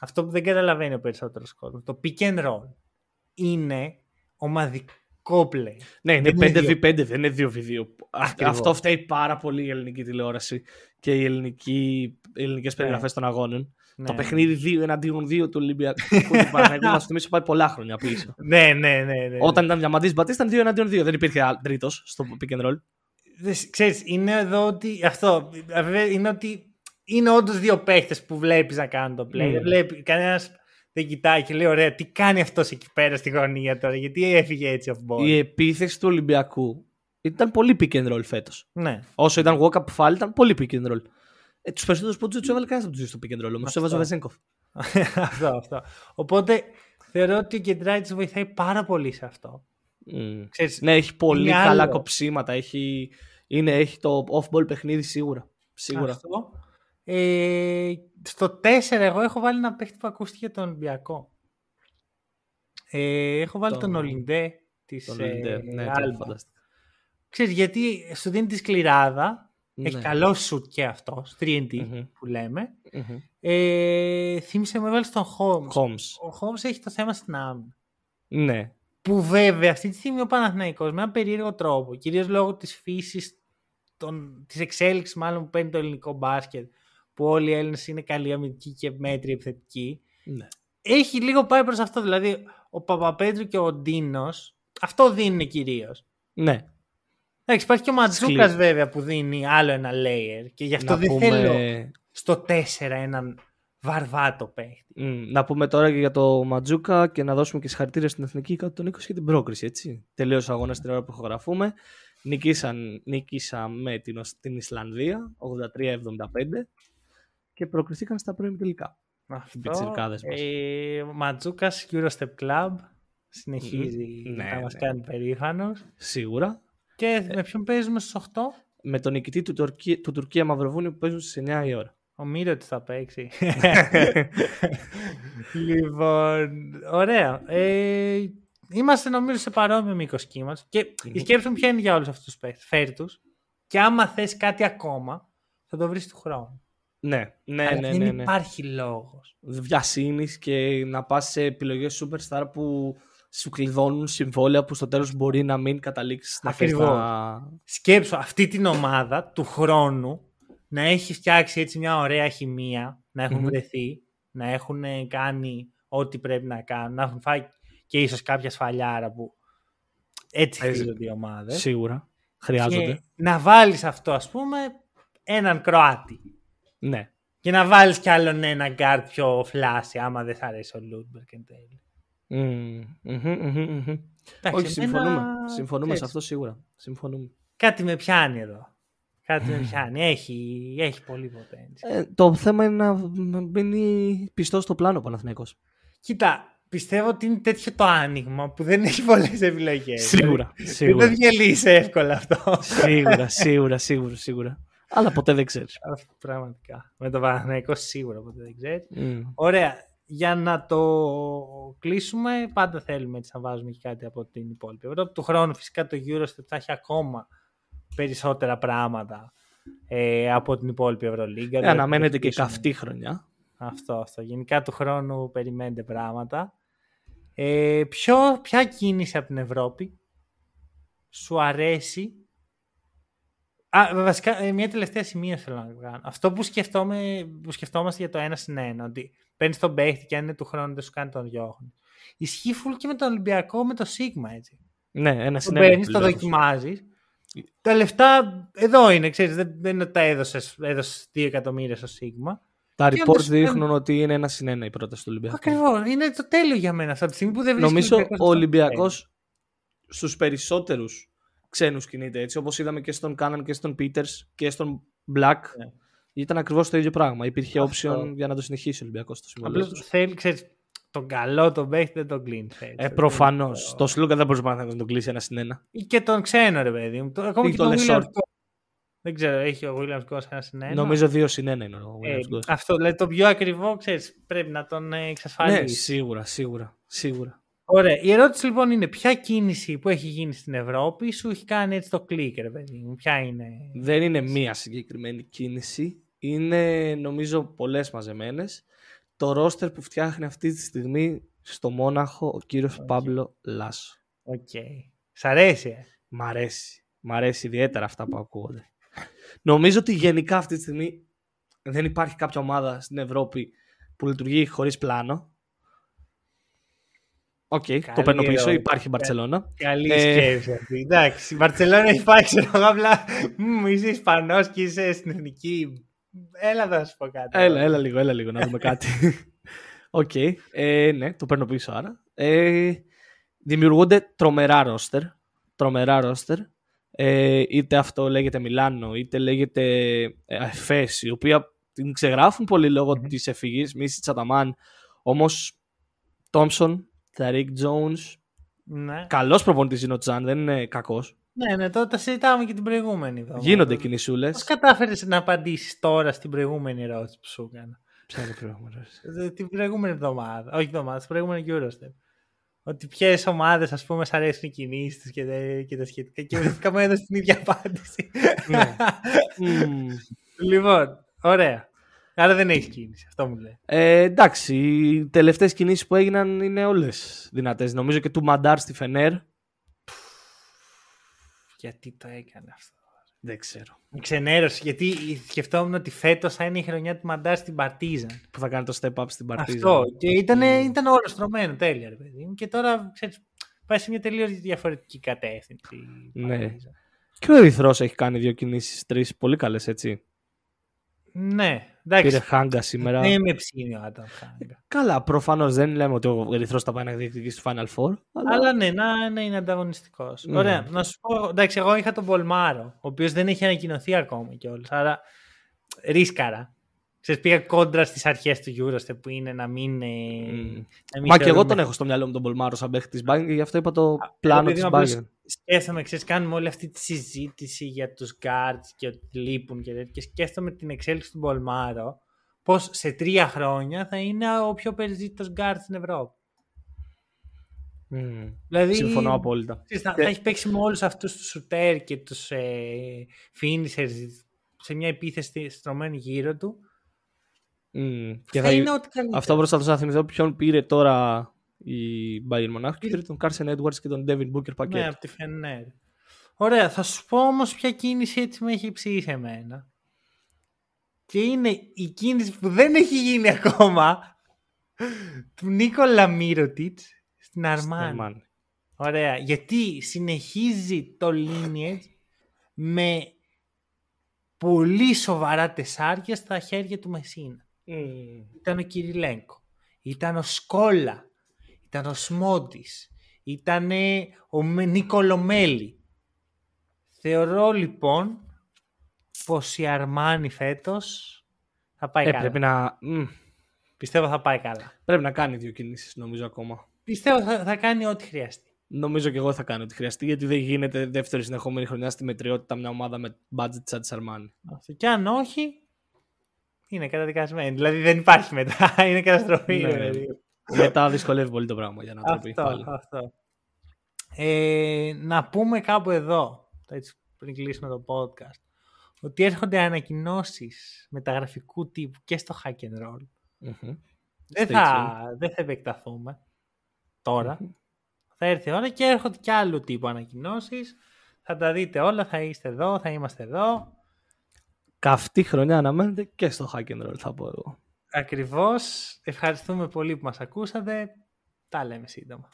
Αυτό που δεν καταλαβαίνει ο περισσότερος κόσμος. Το pick and roll είναι ομαδικό play. Ναι, είναι Δεν είναι 5v5, δεν είναι 2v2. Αυτό, Ακριβώς. αυτό φταίει πάρα πολύ η ελληνική τηλεόραση και οι, ελληνικοί, οι ελληνικές περιγραφές των αγώνων. Ναι. Το παιχνίδι 2 εναντίον 2 του Ολυμπιακού του Παναθηναϊκού μας θυμίσει πάει πολλά χρόνια πίσω. [laughs] Ναι, ναι, ναι. ναι. Όταν ήταν διαμαντής Μπατίστα ήταν 2 εναντίον 2. Δεν υπήρχε άλλο- τρίτος στο pick and roll. Δες, Ξέρεις, είναι εδώ ότι. Αυτό. βέβαια, Είναι ότι είναι όντως δύο παίχτες που βλέπεις να κάνουν το play. Mm. Δεν βλέπει. Κανένας δεν κοιτάει και λέει: Ωραία, τι κάνει αυτός εκεί πέρα στη γωνία τώρα, γιατί έφυγε έτσι off ball. Η επίθεση του Ολυμπιακού ήταν πολύ pick and roll φέτος. Ναι. Όσο ήταν walk-up fall ήταν πολύ pick and roll. Ε, τους περισσότερους πόντους δεν τους έβαλε κανένας από τους δύο στο pick and roll. Όμως τους έβαζε ο Αυτό. Βεζέγκοφ. [laughs] αυτό, αυτό. Οπότε θεωρώ ότι ο Κεντράιτ βοηθάει πάρα πολύ σε αυτό. Μμ. Ξέρεις, Ναι, έχει πολύ Είναι καλά άλλο. κοψίματα. Έχει, είναι, έχει το off-ball παιχνίδι σίγουρα. Σίγουρα. Αυτό. Ε, στο 4 εγώ έχω βάλει ένα παίχτη που ακούστηκε τον Ολυμπιακό. Ε, έχω βάλει Τον- τον Ολυντέ της Τον ε, Λιντέ. Ναι, το Άλμπα. φανταστικά. Ξέρεις, γιατί σου δίνει τη σκληράδα, έχει Ναι. καλό σουτ και αυτός, 3D Μμμ. που λέμε. Μμμ. Ε, θύμισε με έβαλε τον Holmes. Holmes. Ο Holmes έχει το θέμα στην άμυνα. Ναι. Που βέβαια αυτή τη στιγμή ο Παναθηναϊκός με ένα περίεργο τρόπο, κυρίως λόγω της φύσης, των, της εξέλιξης μάλλον που παίρνει το ελληνικό μπάσκετ, που όλοι οι Έλληνες είναι καλοί αμυντικοί και μέτροι επιθετικοί, ναι. έχει λίγο πάει προς αυτό. Δηλαδή ο Παπαπέτρου και ο Ντίνος αυτό δίνουν κυρίως. Ναι. Εντάξει, υπάρχει και ο Ματζούκα Σκληρή. βέβαια που δίνει άλλο ένα layer και γι' αυτό Να δεν πούμε, θέλω στο 4 έναν βαρβάτο παίχτη. μ, να πούμε τώρα και για το Ματζούκα και να δώσουμε και συγχαρητήρια στην Εθνική κάτω των 20 για την πρόκριση. Έτσι. Τελείωσε ο αγώνας την ώρα που ηχογραφούμε. Νικήσαν, νίκησα με την, Οσ- την Ισλανδία 83-75 και προκριθήκαν στα πρώιμη τελικά. Αυτό. πιτσιρικάδες μας. Ε, ο Ματζούκας Eurostep Club συνεχίζει Μμμ. να Ναι, μας ναι. κάνει περήφανος. Σίγουρα. Και με ποιον παίζουμε στους 8? Με τον νικητή του, Τουρκία, του Τουρκία Μαυροβούνιο που παίζουν στις 9 η ώρα. Ο Μύρο τι θα παίξει. [laughs] λοιπόν, ωραία. Ε, είμαστε νομίζω σε παρόμοιο μήκος κύματος. Και η σκέψη μου ποια είναι για όλους αυτούς τους παίχτε. Φέρει τους. Και άμα θες κάτι ακόμα, θα το βρεις του χρόνου. Ναι, ναι, Αλλά ναι. δεν ναι, ναι. υπάρχει λόγος. βιασύνης και να πας σε επιλογές superstar που σου κλειδώνουν συμβόλαια που στο τέλος μπορεί να μην καταλήξεις να θες Ακριβώς. να... Σκέψου αυτή την ομάδα του χρόνου να έχει φτιάξει έτσι μια ωραία χημεία, να έχουν Μμμ. βρεθεί, να έχουν ε, κάνει ό,τι πρέπει να κάνουν, να έχουν φάει και ίσως κάποια σφαλιάρα που έτσι Παίζει. χτίζονται οι ομάδες. Σίγουρα. Χρειάζονται. Και να βάλεις αυτό ας πούμε έναν Κροάτη. Ναι. Και να βάλεις κι άλλον ένα γκάρ πιο flashy άμα δεν θα αρέσει ο Λούντμπεργκ εν τέλει. Μμμ, μμμ, μμμ, μμμ. Εντάξει, Όχι, εμένα, συμφωνούμε. Συμφωνούμε σε ξέρεις, αυτό σίγουρα. Συμφωνούμε. Κάτι με πιάνει εδώ. Κάτι με πιάνει. Έχει, έχει πολύ potential. Ε, το θέμα είναι να μείνει πιστός στο πλάνο ο Παναθηναϊκός. Κοίτα, πιστεύω ότι είναι τέτοιο το άνοιγμα που δεν έχει πολλές επιλογές. Σίγουρα. Δεν Σίγουρα. το διαλύσει εύκολα αυτό. σίγουρα, σίγουρα, σίγουρα, σίγουρα. Αλλά ποτέ δεν ξέρεις. Αυτό πραγματικά. Με το Παναθηναϊκό σίγουρα ποτέ δεν ξέρεις. Μμ. Ωραία. Για να το κλείσουμε, πάντα θέλουμε έτσι να βάζουμε και κάτι από την υπόλοιπη Ευρώπη. Του χρόνου φυσικά το Eurostep θα έχει ακόμα περισσότερα πράγματα ε, από την υπόλοιπη Ευρωλίγκα. Ε, Δηλαδή, αναμένεται και προσπαθήσουν- καυτή χρονιά. Αυτό, αυτό. Γενικά του χρόνου περιμένετε πράγματα. Ε, ποιο, ποια κίνηση από την Ευρώπη σου αρέσει. Α, βασικά, ε, μια τελευταία σημείωση θέλω να κάνω. Αυτό που, σκεφτόμαι, που σκεφτόμαστε για το ένα συν ένα, ότι παίρνεις τον παίχτη και αν είναι του χρόνου δεν σου κάνει τον διώχνει. Ισχύει full και με τον Ολυμπιακό με το Σίγμα, έτσι. Ναι, ένα Το συνέβη. παίρνεις, το δοκιμάζεις. Τα λεφτά εδώ είναι, ξέρεις, δεν, δεν είναι ότι τα έδωσες, έδωσες 2 εκατομμύρια στο Σίγμα. Τα Και reports όντως, δείχνουν ότι είναι ένα συν ένα η πρόταση του Ολυμπιακού. Ακριβώς. Είναι το τέλειο για μένα. Από τη στιγμή που δεν βρίσκει Νομίζω Ολυμπιακός ο αυτό Ολυμπιακός στους περισσότερους ξένους κινείται έτσι. Όπως είδαμε και στον Κάναν και στον Πίτερς και στον Black. Ναι. Ήταν ακριβώς το ίδιο πράγμα. Υπήρχε Αυτό. option για να το συνεχίσει ο Ολυμπιακός στο συμβόλαιο. Απλώς τους. θέλει, ξέρεις, τον καλό τον παίχτη δεν τον κλείνεις. θέλεις. Ε, Προφανώς. Το Σλούκα δεν μπορείς να τον κλείσεις ένα συν ένα. Ή και τον ξένο, ρε παιδί μου. Το- Ακόμα Ή και τον τον Λεσόρ. Williams Goss. Δεν ξέρω, έχει ο Williams Goss ένα συν ένα. Νομίζω δύο συν ένα είναι ο Ε, Williams Goss. αυτό δηλαδή το πιο ακριβό, ξέρεις, πρέπει να τον ε, Ναι, εξασφαλίσεις. σίγουρα, σίγουρα. σίγουρα. Ωραία. Η ερώτηση λοιπόν είναι ποια κίνηση που έχει γίνει στην Ευρώπη σου έχει κάνει έτσι το κλικ, ρε παιδί μου; Ποια είναι; Δεν είναι μία συγκεκριμένη κίνηση. Είναι νομίζω πολλές μαζεμένες. Το ρόστερ που φτιάχνει αυτή τη στιγμή στο Μόναχο ο κύριος Πάμπλο Λάσο. Οκ. Σ' αρέσει, ε; Μ' αρέσει. Μ' αρέσει ιδιαίτερα αυτά που ακούγονται. Νομίζω ότι γενικά αυτή τη στιγμή δεν υπάρχει κάποια ομάδα στην Ευρώπη που λειτουργεί χωρίς πλάνο. Οκ, το παίρνω πίσω. ερώτηση. Υπάρχει η Μπαρτσελώνα. Καλή Ε, σκέψη αυτή. Εντάξει, η Βαρκελόνη έχει πάει, ξέρω εγώ, απλά «Μμμ, είσαι Ισπανός και είσαι στην εθνική. Έλα θα σου πω κάτι. Έλα, έλα λίγο, έλα λίγο να δούμε [laughs] κάτι. Οκ, ε, ναι, το παίρνω πίσω άρα. Ε, δημιουργούνται τρομερά ρόστερ. Τρομερά ρόστερ. Ε, είτε αυτό λέγεται Μιλάνο, είτε λέγεται ε, Εφές, η οποία την ξεγράφουν πολύ λόγω Μμμ. της εφηγής, Μίσης Τσαταμάν. Όμως, Τόμψον, Ταρίκ Jones, Ναι. καλός προπονητής είναι ο Τζαν, δεν είναι κακός. ναι, ναι, τότε τα συζητάμε και την προηγούμενη. εβδομάδα. Γίνονται Πώς κινησούλες. κατάφερες να απαντήσεις τώρα στην προηγούμενη ερώτηση που σου έκανα; Ποια είναι η προηγούμενη ερώτηση; Ε, Την προηγούμενη εβδομάδα. Όχι εβδομάδα, την προηγούμενη Eurostep. Ότι ποιες ομάδες, ας πούμε, σ' αρέσουν οι κινήσεις του και, τα- και τα σχετικά. Και βρεθήκα μου έδωσε την ίδια απάντηση. Ναι. [laughs] Μμμ. λοιπόν, ωραία. Άρα δεν έχεις κίνηση. Αυτό μου λέει. Ε, εντάξει, οι τελευταίες κινήσεις που έγιναν είναι όλες δυνατές. Νομίζω και του Μαντάρ στη Φενέρ. Γιατί το έκανε αυτό. Δεν ξέρω. Με ξενέρωσε. Γιατί σκεφτόμουν ότι φέτος θα είναι η χρονιά του Μαντάρ στην Παρτίζαν. Που θα κάνει το step up στην παρτίζα. Αυτό. Και ήταν, Mm. ήταν όλο στρωμένο. Τέλεια, ρε παιδί μου. Και τώρα ξέρεις, πάει σε μια τελείως διαφορετική κατεύθυνση. η Ναι. Παρτίζαν. Και ο Ερυθρός έχει κάνει δύο κινήσεις, τρεις πολύ καλές έτσι. Ναι, εντάξει. Πήρε χάγκα σήμερα. Δεν με ψήνει ο Άνταμ Χάγκα. Καλά, προφανώς δεν λέμε ότι ο Ερυθρός θα πάει να διεκδικήσει στο Final Four. Αλλά, Αλλά ναι, να, να είναι ανταγωνιστικός. Ναι. Ωραία. Να σου πω, εντάξει, εγώ είχα τον Πολμάρο, ο οποίος δεν έχει ανακοινωθεί ακόμα κιόλας. Άρα ρίσκαρα. Ξέρεις, πήγα κόντρα στις αρχές του Eurostep που είναι να μην. ε, Μμ. να μην Μα και εγώ θεωρούμε- τον έχω στο μυαλό μου τον Πολμάρο σαν παίχτης τη Bayern και γι' αυτό είπα το Α, πλάνο επειδή της μου απλώς Bayern. Σκέφτομαι, ξέρεις, κάνουμε όλη αυτή τη συζήτηση για τους guards και ότι λείπουν και τέτοια. Και σκέφτομαι την εξέλιξη του Πολμάρο. Πως σε τρία χρόνια θα είναι ο πιο περιζήτητος guard στην Ευρώπη. Μμ. Δηλαδή, Συμφωνώ απόλυτα. Ξέρεις, θα, Και- θα έχει παίξει με όλους αυτούς τους σουτέρ και τους ε, finishers σε μια επίθεση στρωμένη γύρω του. Μμ. Και θα, θα... είναι ό,τι καλύτερο. Αυτό προσπαθούσα να θυμηθώ ποιον πήρε τώρα η Bayern Monaco και πήρε τον Carson Edwards και τον Devin Booker πακέτο. Ναι, από τη Φενέρ. Ωραία, θα σου πω όμως ποια κίνηση έτσι με έχει ψήσει εμένα. Και είναι η κίνηση που δεν έχει γίνει ακόμα του Νίκολα Μύρωτιτς στην Αρμάνη. Armani. Ωραία, γιατί συνεχίζει το lineage με πολύ σοβαρά τεσσάρια στα χέρια του Μεσίνα. Μμ. Ήταν ο Κυριλέγκο, ήταν ο Σκόλα, ήταν ο Σμόντις, ήταν ο Με- Νίκολο Μέλη. Θεωρώ λοιπόν πως η Αρμάνη φέτος θα πάει Ε, καλά. πρέπει, να... μμ. Πιστεύω θα πάει καλά. πρέπει να κάνει δύο κινήσεις νομίζω ακόμα. Πιστεύω θα, θα κάνει ό,τι χρειαστεί. Νομίζω και εγώ θα κάνω ό,τι χρειαστεί γιατί δεν γίνεται δεύτερη συνεχόμενη χρονιά στη μετριότητα μια ομάδα με budget σαν της Armani. Αυτό. Και αν όχι, είναι καταδικασμένη. Δηλαδή δεν υπάρχει μετά. [laughs] είναι καταστροφή. Ναι. ρε παιδί. Μετά δυσκολεύει πολύ το πράγμα για να το πει αυτό, πάλι. αυτό. Ε, να πούμε κάπου εδώ. Έτσι, πριν κλείσουμε το podcast, ότι έρχονται ανακοινώσεις μεταγραφικού τύπου και στο hack and roll. Δεν, θα, δεν θα επεκταθούμε Θα έρθει η ώρα και έρχονται και άλλου τύπου ανακοινώσεις. Θα τα δείτε όλα, θα είστε εδώ, θα είμαστε εδώ. Καυτή χρονιά αναμένεται και στο hack and roll θα πω εγώ. Ακριβώς. Ευχαριστούμε πολύ που μας ακούσατε. Τα λέμε σύντομα.